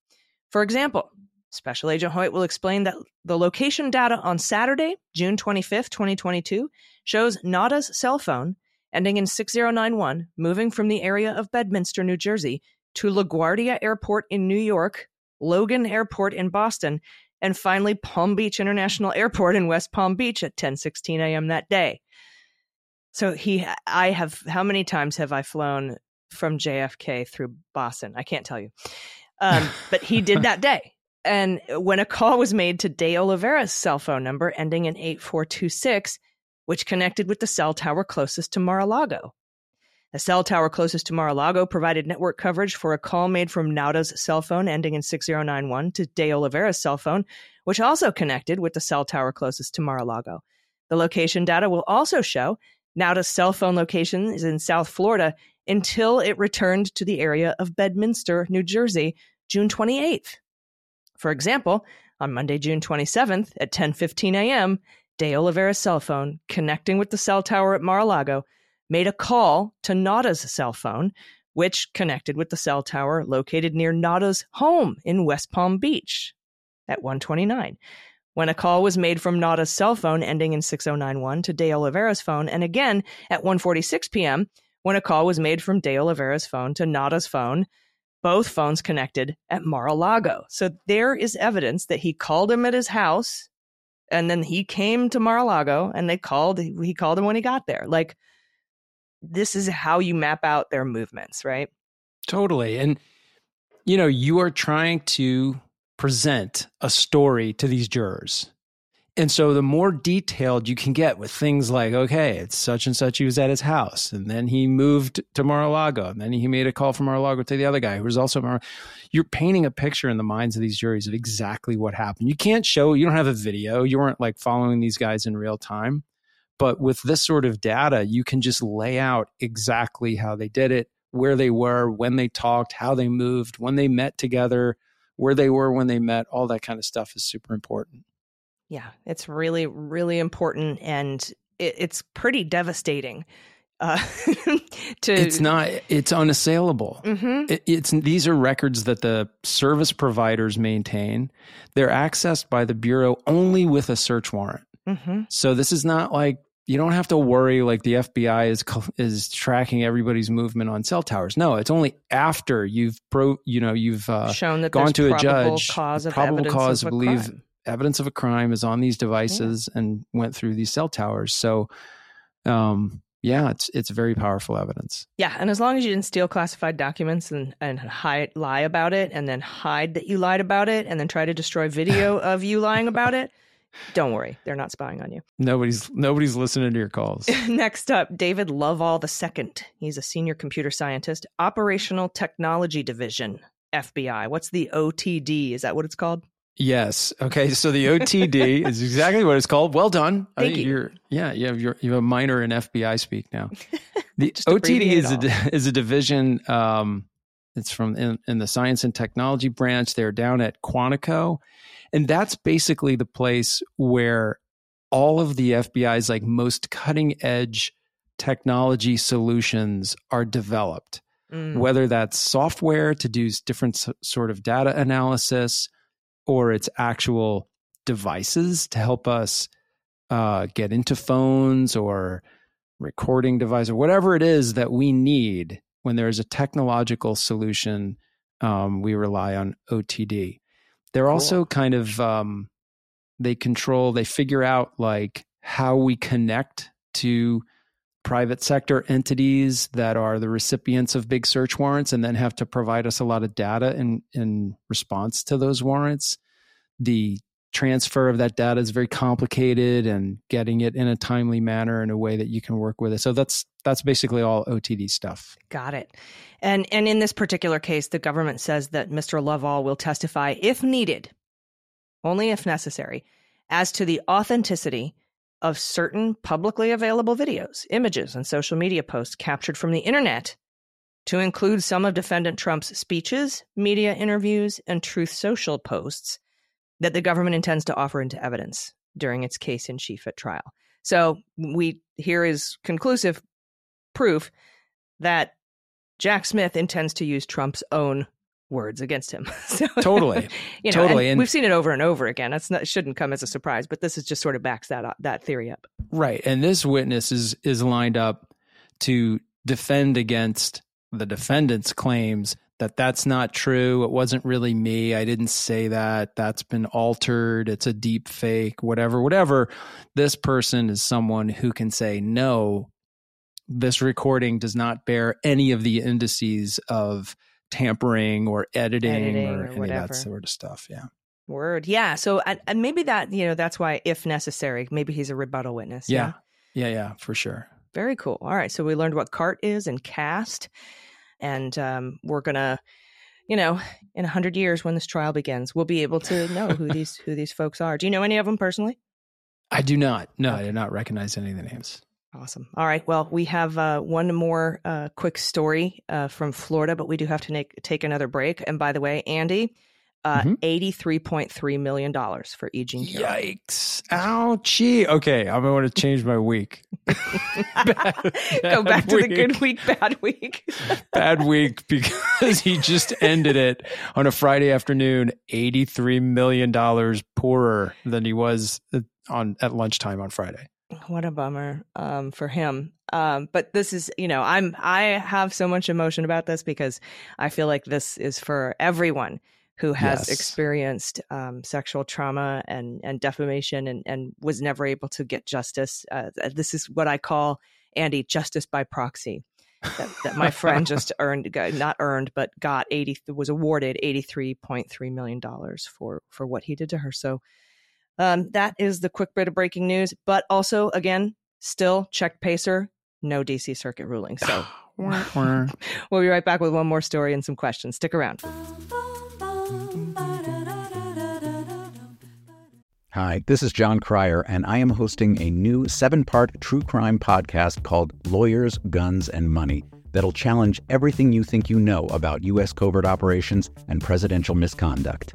For example, Special Agent Hoyt will explain that the location data on Saturday, June 25th, 2022, shows Nauta's cell phone ending in 6091, moving from the area of Bedminster, New Jersey, to LaGuardia Airport in New York, Logan Airport in Boston, and finally Palm Beach International Airport in West Palm Beach at 10:16 a.m. that day. So he I have how many times have I flown from JFK through Boston? I can't tell you. Um, but he did that day. And when a call was made to De Oliveira's cell phone number ending in 8426, which connected with the cell tower closest to Mar-a-Lago. The cell tower closest to Mar-a-Lago provided network coverage for a call made from Nauta's cell phone ending in 6091 to De Oliveira's cell phone, which also connected with the cell tower closest to Mar-a-Lago. The location data will also show Nauta's cell phone location is in South Florida until it returned to the area of Bedminster, New Jersey, June 28th. For example, on Monday, June 27th at 10:15 a.m., De Oliveira's cell phone, connecting with the cell tower at Mar-a-Lago, made a call to Nauta's cell phone, which connected with the cell tower located near Nauta's home in West Palm Beach at 129. When a call was made from Nauta's cell phone ending in 6091 to De Oliveira's phone, and again at 1:46 p.m. when a call was made from De Oliveira's phone to Nauta's phone, both phones connected at Mar-a-Lago. So there is evidence that he called him at his house and then he came to Mar-a-Lago and they called he called him when he got there. Like this is how you map out their movements, right? Totally. And you know, you are trying to present a story to these jurors. And so the more detailed you can get with things like, okay, it's such and such, he was at his house, and then he moved to Mar-a-Lago, and then he made a call from Mar-a-Lago to the other guy who was also Mar. You're painting a picture in the minds of these juries of exactly what happened. You can't show, you don't have a video, you weren't like following these guys in real time. But with this sort of data, you can just lay out exactly how they did it, where they were, when they talked, how they moved, when they met together, where they were when they met, all that kind of stuff is super important. Yeah, it's really, really important, and it, it's pretty devastating. Uh, to it's not it's unassailable mm-hmm. it, it's these are records that the service providers maintain they're accessed by the bureau only with a search warrant mm-hmm. so this is not like you don't have to worry like the FBI is is tracking everybody's movement on cell towers. No, it's only after you've pro you know you've uh, shown that gone to a judge cause probable cause to believe crime evidence of a crime is on these devices yeah. and went through these cell towers. So, um, yeah, it's it's very powerful evidence. Yeah, and as long as you didn't steal classified documents and and hide, lie about it, and then hide that you lied about it, and then try to destroy video of you lying about it, don't worry, they're not spying on you. Nobody's nobody's listening to your calls. Next up, David Lovall II. He's a senior computer scientist, Operational Technology Division, FBI. What's the OTD? Is that what it's called? Yes. Okay. So the OTD is exactly what it's called. Well done. Thank you. You're, yeah, you have your you have a minor in FBI speak now. The OTD is a is a division. Um, it's from in, in, the science and technology branch. They're down at Quantico, and that's basically the place where all of the FBI's like most cutting edge technology solutions are developed. Mm. Whether that's software to do different sort of data analysis or it's actual devices to help us uh, get into phones or recording device or whatever it is that we need when there's a technological solution um, we rely on otd they're cool. also kind of um, they control they figure out like how we connect to private sector entities that are the recipients of big search warrants and then have to provide us a lot of data in in response to those warrants the transfer of that data is very complicated and getting it in a timely manner in a way that you can work with it so that's that's basically all otd stuff got it and and in this particular case the government says that mr lovall will testify if needed only if necessary as to the authenticity of certain publicly available videos images and social media posts captured from the internet to include some of defendant trump's speeches media interviews and truth social posts that the government intends to offer into evidence during its case in chief at trial. So we here is conclusive proof that Jack Smith intends to use Trump's own words against him. so, totally, you know, totally. And we've seen it over and over again. That's not shouldn't come as a surprise, but this is just sort of backs that uh, that theory up. Right, and this witness is is lined up to defend against the defendant's claims that that's not true. It wasn't really me. I didn't say that. That's been altered. It's a deep fake, whatever, whatever. This person is someone who can say, no, this recording does not bear any of the indices of tampering or editing, editing or, or, any whatever. of that sort of stuff. Yeah. Word. Yeah. So, and maybe that, you know, that's why, if necessary, maybe he's a rebuttal witness. Yeah. Yeah. Yeah. yeah for sure. Very cool. All right. So we learned what CART is and CAST and um, we're gonna you know in a hundred years when this trial begins we'll be able to know who these who these folks are do you know any of them personally i do not no okay. i do not recognize any of the names awesome all right well we have uh, one more uh, quick story uh, from florida but we do have to make, take another break and by the way andy uh, mm-hmm. $83.3 million for E. Jean Carroll. Yikes. Ouchie. Okay, I'm going to change my week. bad, Go back to the good week, bad week. bad week because he just ended it on a Friday afternoon, $83 million poorer than he was on at lunchtime on Friday. What a bummer um, for him. Um, but this is, you know, I'm I have so much emotion about this because I feel like this is for everyone who has yes. experienced um, sexual trauma and, and defamation and, and was never able to get justice. Uh, this is what I call, Andy, justice by proxy. that, that, my friend just earned, not earned, but got 80, was awarded $83.3 million for, for what he did to her. So um, that is the quick bit of breaking news. But also, again, still check Pacer, no DC Circuit ruling. So we'll be right back with one more story and some questions. Stick around. Hi, this is Jon Cryer, and I am hosting a new seven part true crime podcast called Lawyers, Guns, and Money that'll challenge everything you think you know about U.S. covert operations and presidential misconduct.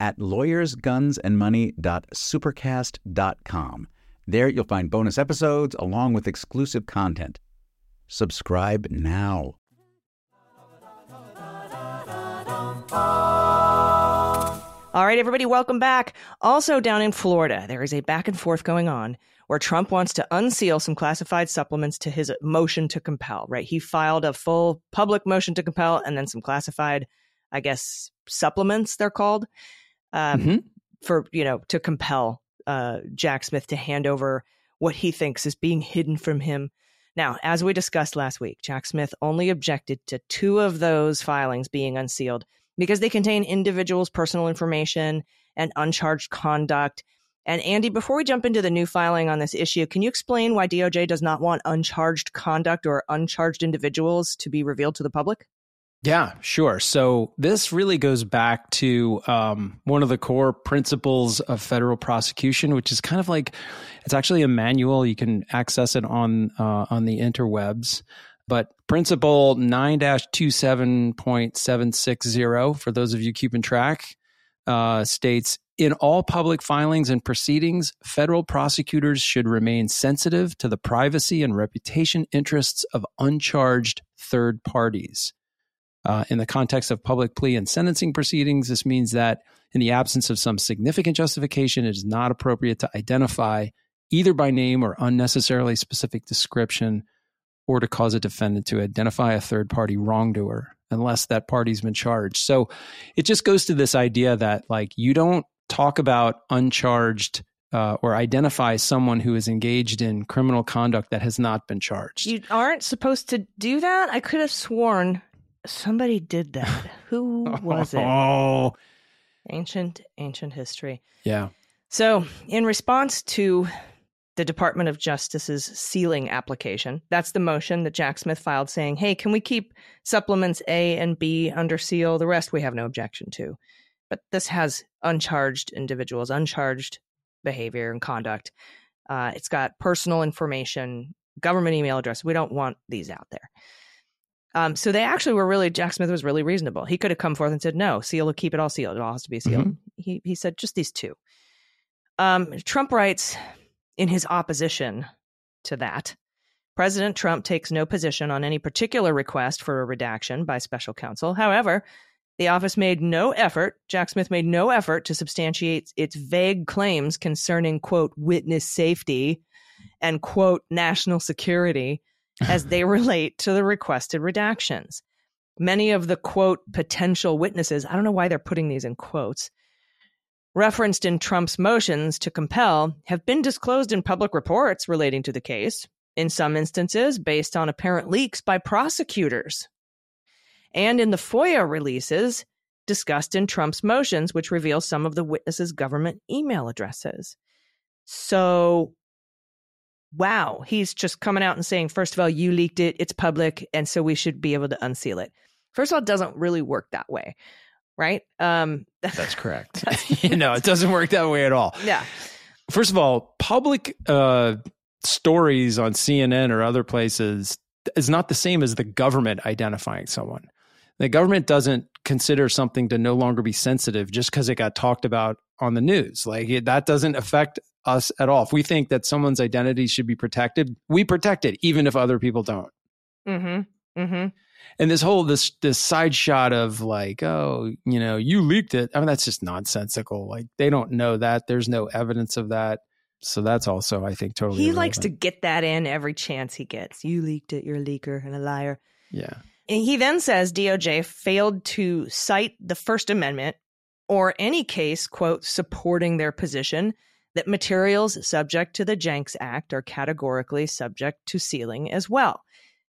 at lawyersgunsandmoney.supercast.com. There you'll find bonus episodes along with exclusive content. Subscribe now. All right, everybody, welcome back. Also, down in Florida, there is a back and forth going on where Trump wants to unseal some classified supplements to his motion to compel, right? He filed a full public motion to compel and then some classified, I guess, supplements, they're called, um, Mhm. for, you know, to compel uh, Jack Smith to hand over what he thinks is being hidden from him. Now, as we discussed last week, Jack Smith only objected to two of those filings being unsealed because they contain individuals' personal information and uncharged conduct. And Andy, before we jump into the new filing on this issue, can you explain why DOJ does not want uncharged conduct or uncharged individuals to be revealed to the public? Yeah, sure. So this really goes back to um, one of the core principles of federal prosecution, which is kind of like it's actually a manual. You can access it on uh, on the interwebs. But principle nine 27.760 for those of you keeping track, uh, states in all public filings and proceedings, federal prosecutors should remain sensitive to the privacy and reputation interests of uncharged third parties. Uh, in the context of public plea and sentencing proceedings, this means that in the absence of some significant justification, it is not appropriate to identify either by name or unnecessarily specific description or to cause a defendant to identify a third party wrongdoer unless that party's been charged. So it just goes to this idea that like you don't talk about uncharged uh, or identify someone who is engaged in criminal conduct that has not been charged. You aren't supposed to do that? I could have sworn somebody did that. Who was it? Oh, Ancient, ancient history. yeah. So, in response to the Department of Justice's sealing application, that's the motion that Jack Smith filed saying, hey, can we keep supplements A and B under seal? The rest we have no objection to. But this has uncharged individuals, uncharged behavior and conduct. Uh, it's got personal information, government email address. We don't want these out there. Um, so they actually were really Jack Smith was really reasonable. He could have come forth and said, "No, seal, keep it all sealed. It all has to be sealed." He he said just these two. Um, Trump writes in his opposition to that, President Trump takes no position on any particular request for a redaction by special counsel. However, the office made no effort, Jack Smith made no effort to substantiate its vague claims concerning, quote, witness safety and, quote, national security as they relate to the requested redactions. Many of the, quote, potential witnesses, I don't know why they're putting these in quotes, referenced in Trump's motions to compel have been disclosed in public reports relating to the case, in some instances based on apparent leaks by prosecutors, and in the FOIA releases discussed in Trump's motions, which reveal some of the witnesses' government email addresses. So, wow, he's just coming out and saying, first of all, you leaked it, it's public, and so we should be able to unseal it. First of all, it doesn't really work that way, right? Um, That's correct. you know, it doesn't work that way at all. yeah. First of all, public uh, stories on CNN or other places is not the same as the government identifying someone. The government doesn't consider something to no longer be sensitive just because it got talked about on the news. Like it, that doesn't affect us at all. If we think that someone's identity should be protected, we protect it, even if other people don't. Mm-hmm. Mm-hmm. And this whole this this side shot of like, oh, you know, you leaked it. I mean, that's just nonsensical. Like they don't know that. There's no evidence of that. So that's also, I think, totally. He likes to get that in every chance he gets. You leaked it. You're a leaker and a liar. Yeah. And he then says DOJ failed to cite the First Amendment or any case, quote, supporting their position that materials subject to the Jencks Act are categorically subject to sealing as well.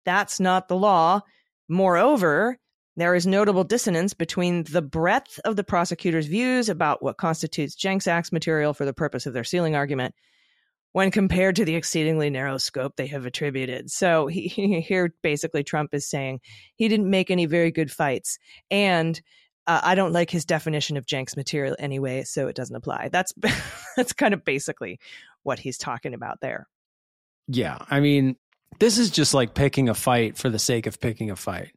That's not the law. Moreover, there is notable dissonance between the breadth of the prosecutor's views about what constitutes Jencks Act material for the purpose of their sealing argument when compared to the exceedingly narrow scope they have attributed. So he, here, basically, Trump is saying he didn't make any very good fights, and uh, I don't like his definition of Jencks material anyway, so it doesn't apply. That's that's kind of basically what he's talking about there. Yeah, I mean, this is just like picking a fight for the sake of picking a fight.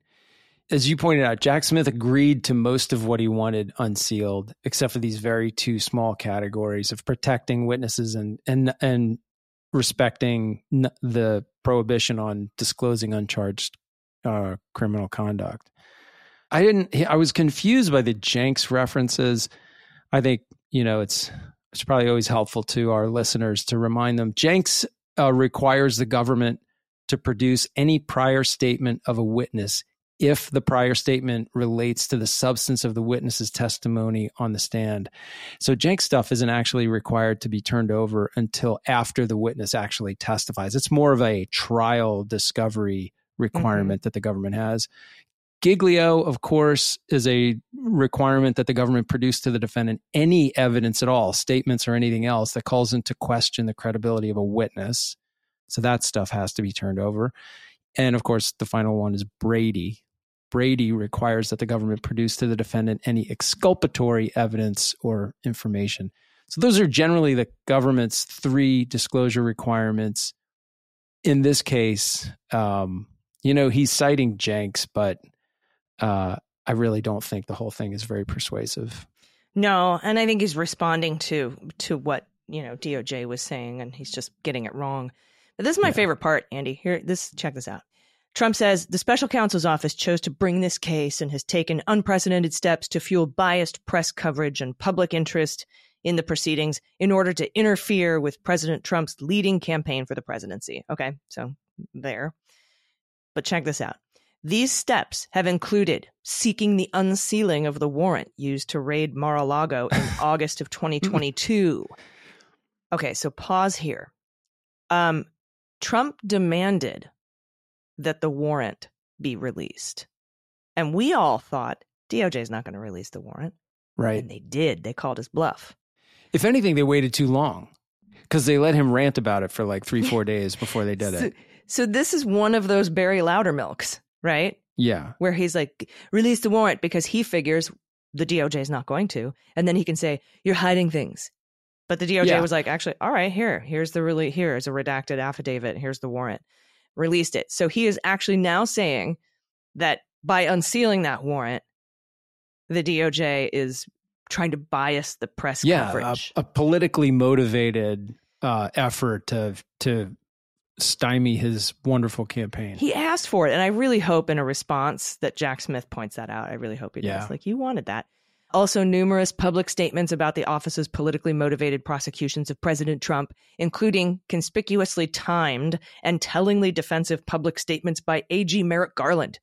As you pointed out, Jack Smith agreed to most of what he wanted unsealed, except for these very two small categories of protecting witnesses and and and respecting the prohibition on disclosing uncharged uh, criminal conduct. I didn't. I was confused by the Jencks references. I think you know it's it's probably always helpful to our listeners to remind them. Jencks uh, requires the government to produce any prior statement of a witness if the prior statement relates to the substance of the witness's testimony on the stand. So Jencks stuff isn't actually required to be turned over until after the witness actually testifies. It's more of a trial discovery requirement mm-hmm. that the government has. Giglio, of course, is a requirement that the government produce to the defendant any evidence at all, statements or anything else that calls into question the credibility of a witness. So that stuff has to be turned over. And of course, the final one is Brady, Brady requires that the government produce to the defendant any exculpatory evidence or information. So those are generally the government's three disclosure requirements. In this case, um, you know, he's citing Jencks, but uh, I really don't think the whole thing is very persuasive. No, and I think he's responding to to what you know DOJ was saying, and he's just getting it wrong. But this is my yeah. favorite part, Andy. Here, this check this out. Trump says the special counsel's office chose to bring this case and has taken unprecedented steps to fuel biased press coverage and public interest in the proceedings in order to interfere with President Trump's leading campaign for the presidency. Okay, so there. But check this out. These steps have included seeking the unsealing of the warrant used to raid Mar a Lago in August of 2022. Okay, so pause here. Um, Trump demanded that the warrant be released. And we all thought DOJ is not going to release the warrant. Right. And they did. They called his bluff. If anything, they waited too long because they let him rant about it for like three, four days before they did so, it. So this is one of those Barry Loudermilks, right? Yeah. Where he's like, release the warrant because he figures the DOJ is not going to. And then he can say, you're hiding things. But the DOJ yeah. was like, actually, all right, here, here's the really, here is a redacted affidavit. Here's the warrant released it. So he is actually now saying that by unsealing that warrant, the DOJ is trying to bias the press yeah, coverage. A, a politically motivated uh, effort to to stymie his wonderful campaign. He asked for it, and I really hope in a response that Jack Smith points that out. I really hope he yeah. does. Like you wanted that. Also, numerous public statements about the office's politically motivated prosecutions of President Trump, including conspicuously timed and tellingly defensive public statements by AG Merrick Garland,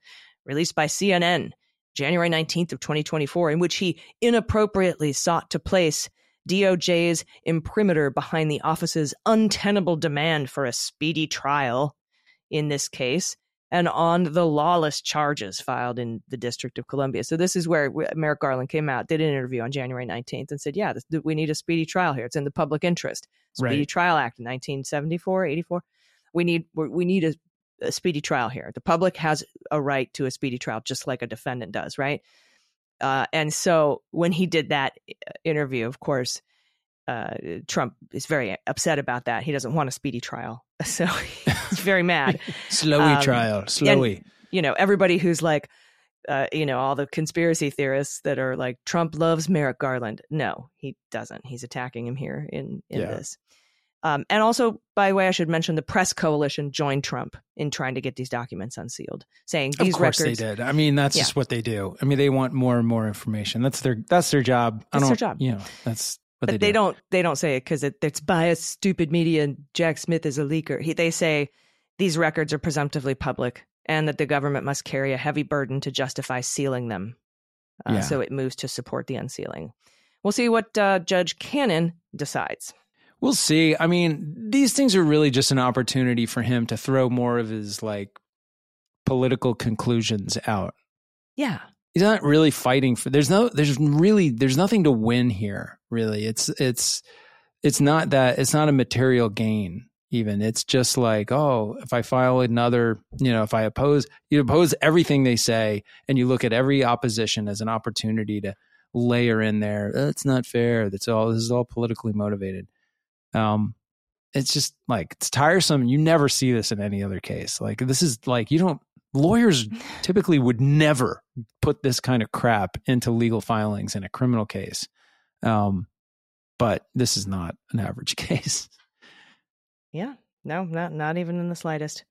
released by CNN January 19th of 2024, in which he inappropriately sought to place DOJ's imprimatur behind the office's untenable demand for a speedy trial in this case and on the lawless charges filed in the District of Columbia. So this is where Merrick Garland came out, did an interview on January 19th, and said, "Yeah, this, we need a speedy trial here. It's in the public interest. Speedy right. Trial Act, 1974, 84. We need we need a, a speedy trial here. The public has a right to a speedy trial, just like a defendant does, right?" Uh, and so when he did that uh, interview, of course, uh, Trump is very upset about that. He doesn't want a speedy trial, so he's very mad. slowy Um, trial, slowy. And, you know, everybody who's like, uh, you know, all the conspiracy theorists that are like, Trump loves Merrick Garland. No, he doesn't. He's attacking him here in in Yeah. this. Um, and also, by the way, I should mention the press coalition joined Trump in trying to get these documents unsealed, saying Of these course records. they did. I mean, that's Yeah. just what they do. I mean, they want more and more information. That's their that's their job. That's their job. You know, that's but they, they, do. don't they don't say it because it, it's biased, stupid media, and Jack Smith is a leaker. He, they say these records are presumptively public, and that the government must carry a heavy burden to justify sealing them. Uh, Yeah. So it moves to support the unsealing. We'll see what uh, Judge Cannon decides. We'll see. I mean, these things are really just an opportunity for him to throw more of his like political conclusions out. Yeah, He's not really fighting for there's no there's really there's nothing to win here, really. It's it's it's not that it's not a material gain even. It's just like, oh, if I file another, you know, if I oppose you oppose everything they say and you look at every opposition as an opportunity to layer in there, that's not fair. That's all this is all politically motivated. Um it's just like it's tiresome. You never see this in any other case. Like this is like you don't lawyers typically would never put this kind of crap into legal filings in a criminal case. Um, but this is not an average case. yeah, no, not not even in the slightest.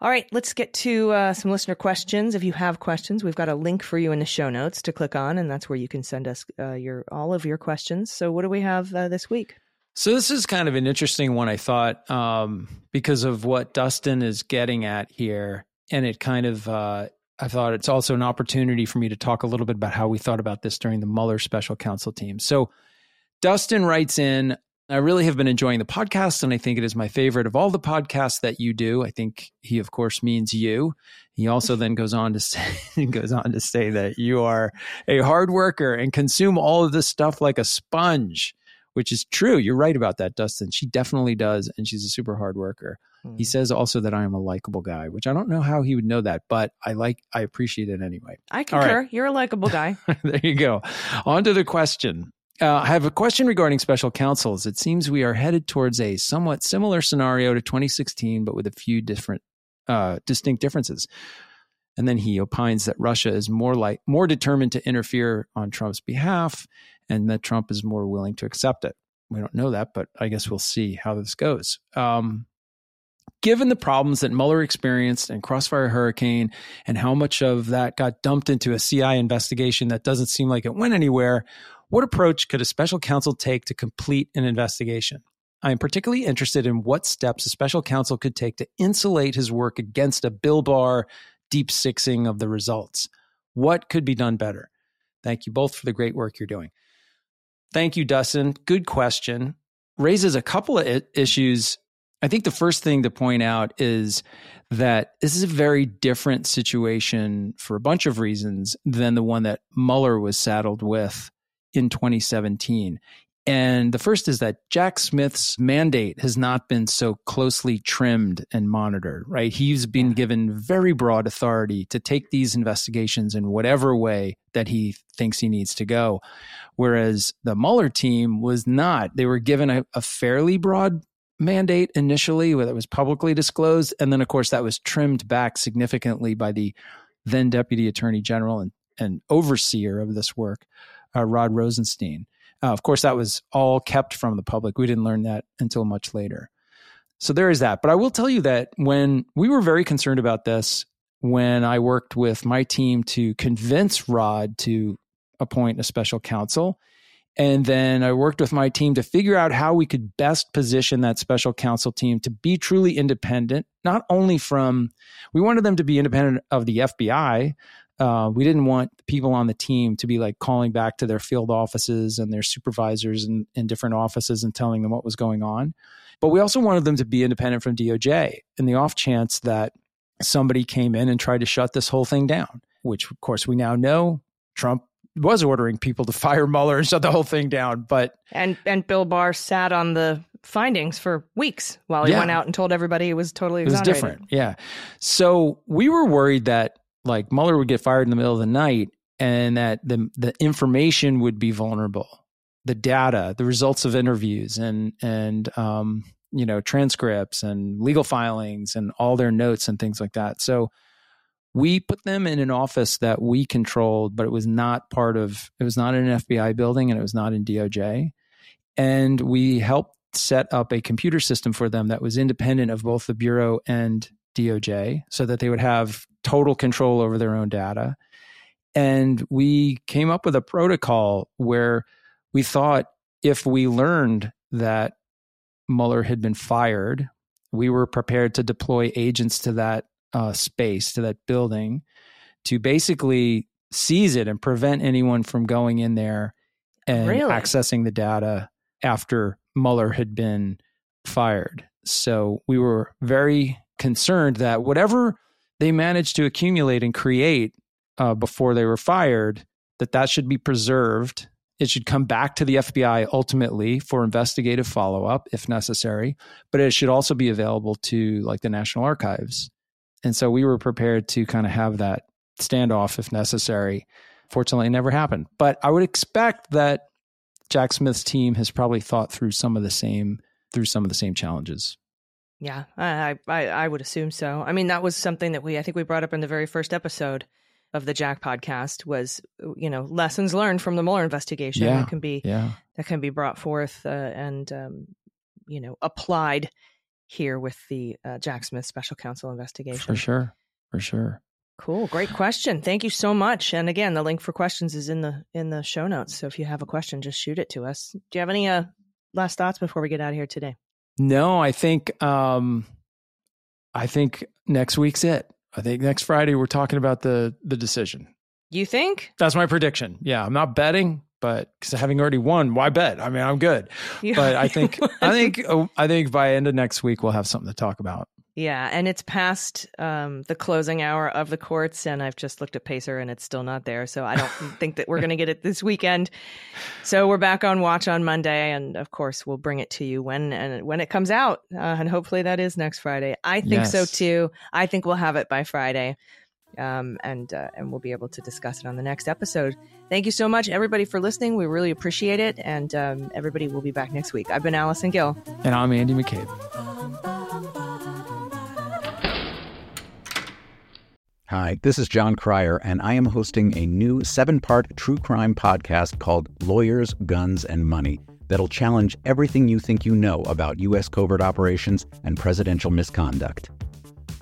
All right, let's get to uh, some listener questions. If you have questions, we've got a link for you in the show notes to click on, and that's where you can send us uh, your all of your questions. So, what do we have uh, this week? So this is kind of an interesting one, I thought, um, because of what Dustin is getting at here, and it kind of. Uh, I thought it's also an opportunity for me to talk a little bit about how we thought about this during the Mueller special counsel team. So, Dustin writes in, I really have been enjoying the podcast, and I think it is my favorite of all the podcasts that you do. I think he, of course, means you. He also then goes on to say goes on to say that you are a hard worker and consume all of this stuff like a sponge, which is true. You're right about that, Dustin. She definitely does, and she's a super hard worker. Hmm. He says also that I am a likable guy, which I don't know how he would know that, but I like I appreciate it anyway. I concur. right. You're a likable guy. there you go. On to the question. Uh, I have a question regarding special counsels. It seems we are headed towards a somewhat similar scenario to 2016, but with a few different, uh, distinct differences. And then he opines that Russia is more like more determined to interfere on Trump's behalf, and that Trump is more willing to accept it. We don't know that, but I guess we'll see how this goes. Um, given the problems that Mueller experienced in Crossfire Hurricane and how much of that got dumped into a CI investigation that doesn't seem like it went anywhere, what approach could a special counsel take to complete an investigation? I am particularly interested in what steps a special counsel could take to insulate his work against a Bill Barr deep sixing of the results. What could be done better? Thank you both for the great work you're doing. Thank you, Dustin. Good question. Raises a couple of issues. I think the first thing to point out is that this is a very different situation for a bunch of reasons than the one that Mueller was saddled with in 2017. And the first is that Jack Smith's mandate has not been so closely trimmed and monitored, right? He's been given very broad authority to take these investigations in whatever way that he thinks he needs to go. Whereas the Mueller team was not. They were given a, a fairly broad mandate initially that was publicly disclosed. And then, of course, that was trimmed back significantly by the then Deputy Attorney General and, and overseer of this work, uh, Rod Rosenstein. Uh, of course, that was all kept from the public. We didn't learn that until much later. So there is that. But I will tell you that when we were very concerned about this, when I worked with my team to convince Rod to appoint a special counsel, and then I worked with my team to figure out how we could best position that special counsel team to be truly independent, not only from, we wanted them to be independent of the FBI. Uh, we didn't want people on the team to be like calling back to their field offices and their supervisors in, in different offices and telling them what was going on. But we also wanted them to be independent from DOJ in the off chance that somebody came in and tried to shut this whole thing down, which of course we now know Trump was ordering people to fire Mueller and shut the whole thing down. But and and Bill Barr sat on the findings for weeks while he Yeah. went out and told everybody it was totally it was different. Yeah. So we were worried that like Mueller would get fired in the middle of the night and that the the information would be vulnerable. the data, the results of interviews, and and um, you know transcripts and legal filings and all their notes and things like that. So we put them in an office that we controlled, but it was not part of. It was not in an FBI building, and it was not in DOJ. And we helped set up a computer system for them that was independent of both the bureau and DOJ, so that they would have total control over their own data. And we came up with a protocol where we thought if we learned that Mueller had been fired, we were prepared to deploy agents to that uh, space, to that building, to basically seize it and prevent anyone from going in there and Really? accessing the data after Mueller had been fired. So we were very concerned that whatever they managed to accumulate and create uh, before they were fired, that that should be preserved. It should come back to the FBI ultimately for investigative follow up if necessary, but it should also be available to like the National Archives. And so we were prepared to kind of have that standoff if necessary. Fortunately, it never happened. But I would expect that Jack Smith's team has probably thought through some of the same through some of the same challenges. Yeah, I, I I would assume so. I mean, that was something that we I think we brought up in the very first episode of the Jack podcast was you know lessons learned from the Mueller investigation Yeah, that can be Yeah. that can be brought forth uh, and um, you know applied here with the uh, Jack Smith special counsel investigation. For sure. For sure. Cool, great question. Thank you so much. And again, the link for questions is in the in the show notes. So if you have a question, just shoot it to us. Do you have any uh, last thoughts before we get out of here today? No, I think um I think next week's it. I think next Friday we're talking about the the decision. You think? That's my prediction. Yeah, I'm not betting, but because having already won, why bet? I mean, I'm good. Yeah. But I think I think oh, I think by end of next week we'll have something to talk about. Yeah, and it's past um, the closing hour of the courts, and I've just looked at Pacer, and it's still not there. So I don't think that we're going to get it this weekend. So we're back on watch on Monday, and of course we'll bring it to you when and when it comes out, uh, and hopefully that is next Friday. I think so too. I think we'll have it by Friday, um, and uh, and we'll be able to discuss it on the next episode. Thank you so much, everybody, for listening. We really appreciate it, and um, everybody will be back next week. I've been Allison Gill. And I'm Andy McCabe. Hi, this is Jon Cryer, and I am hosting a new seven part true crime podcast called Lawyers, Guns, and Money that'll challenge everything you think you know about U.S. covert operations and presidential misconduct.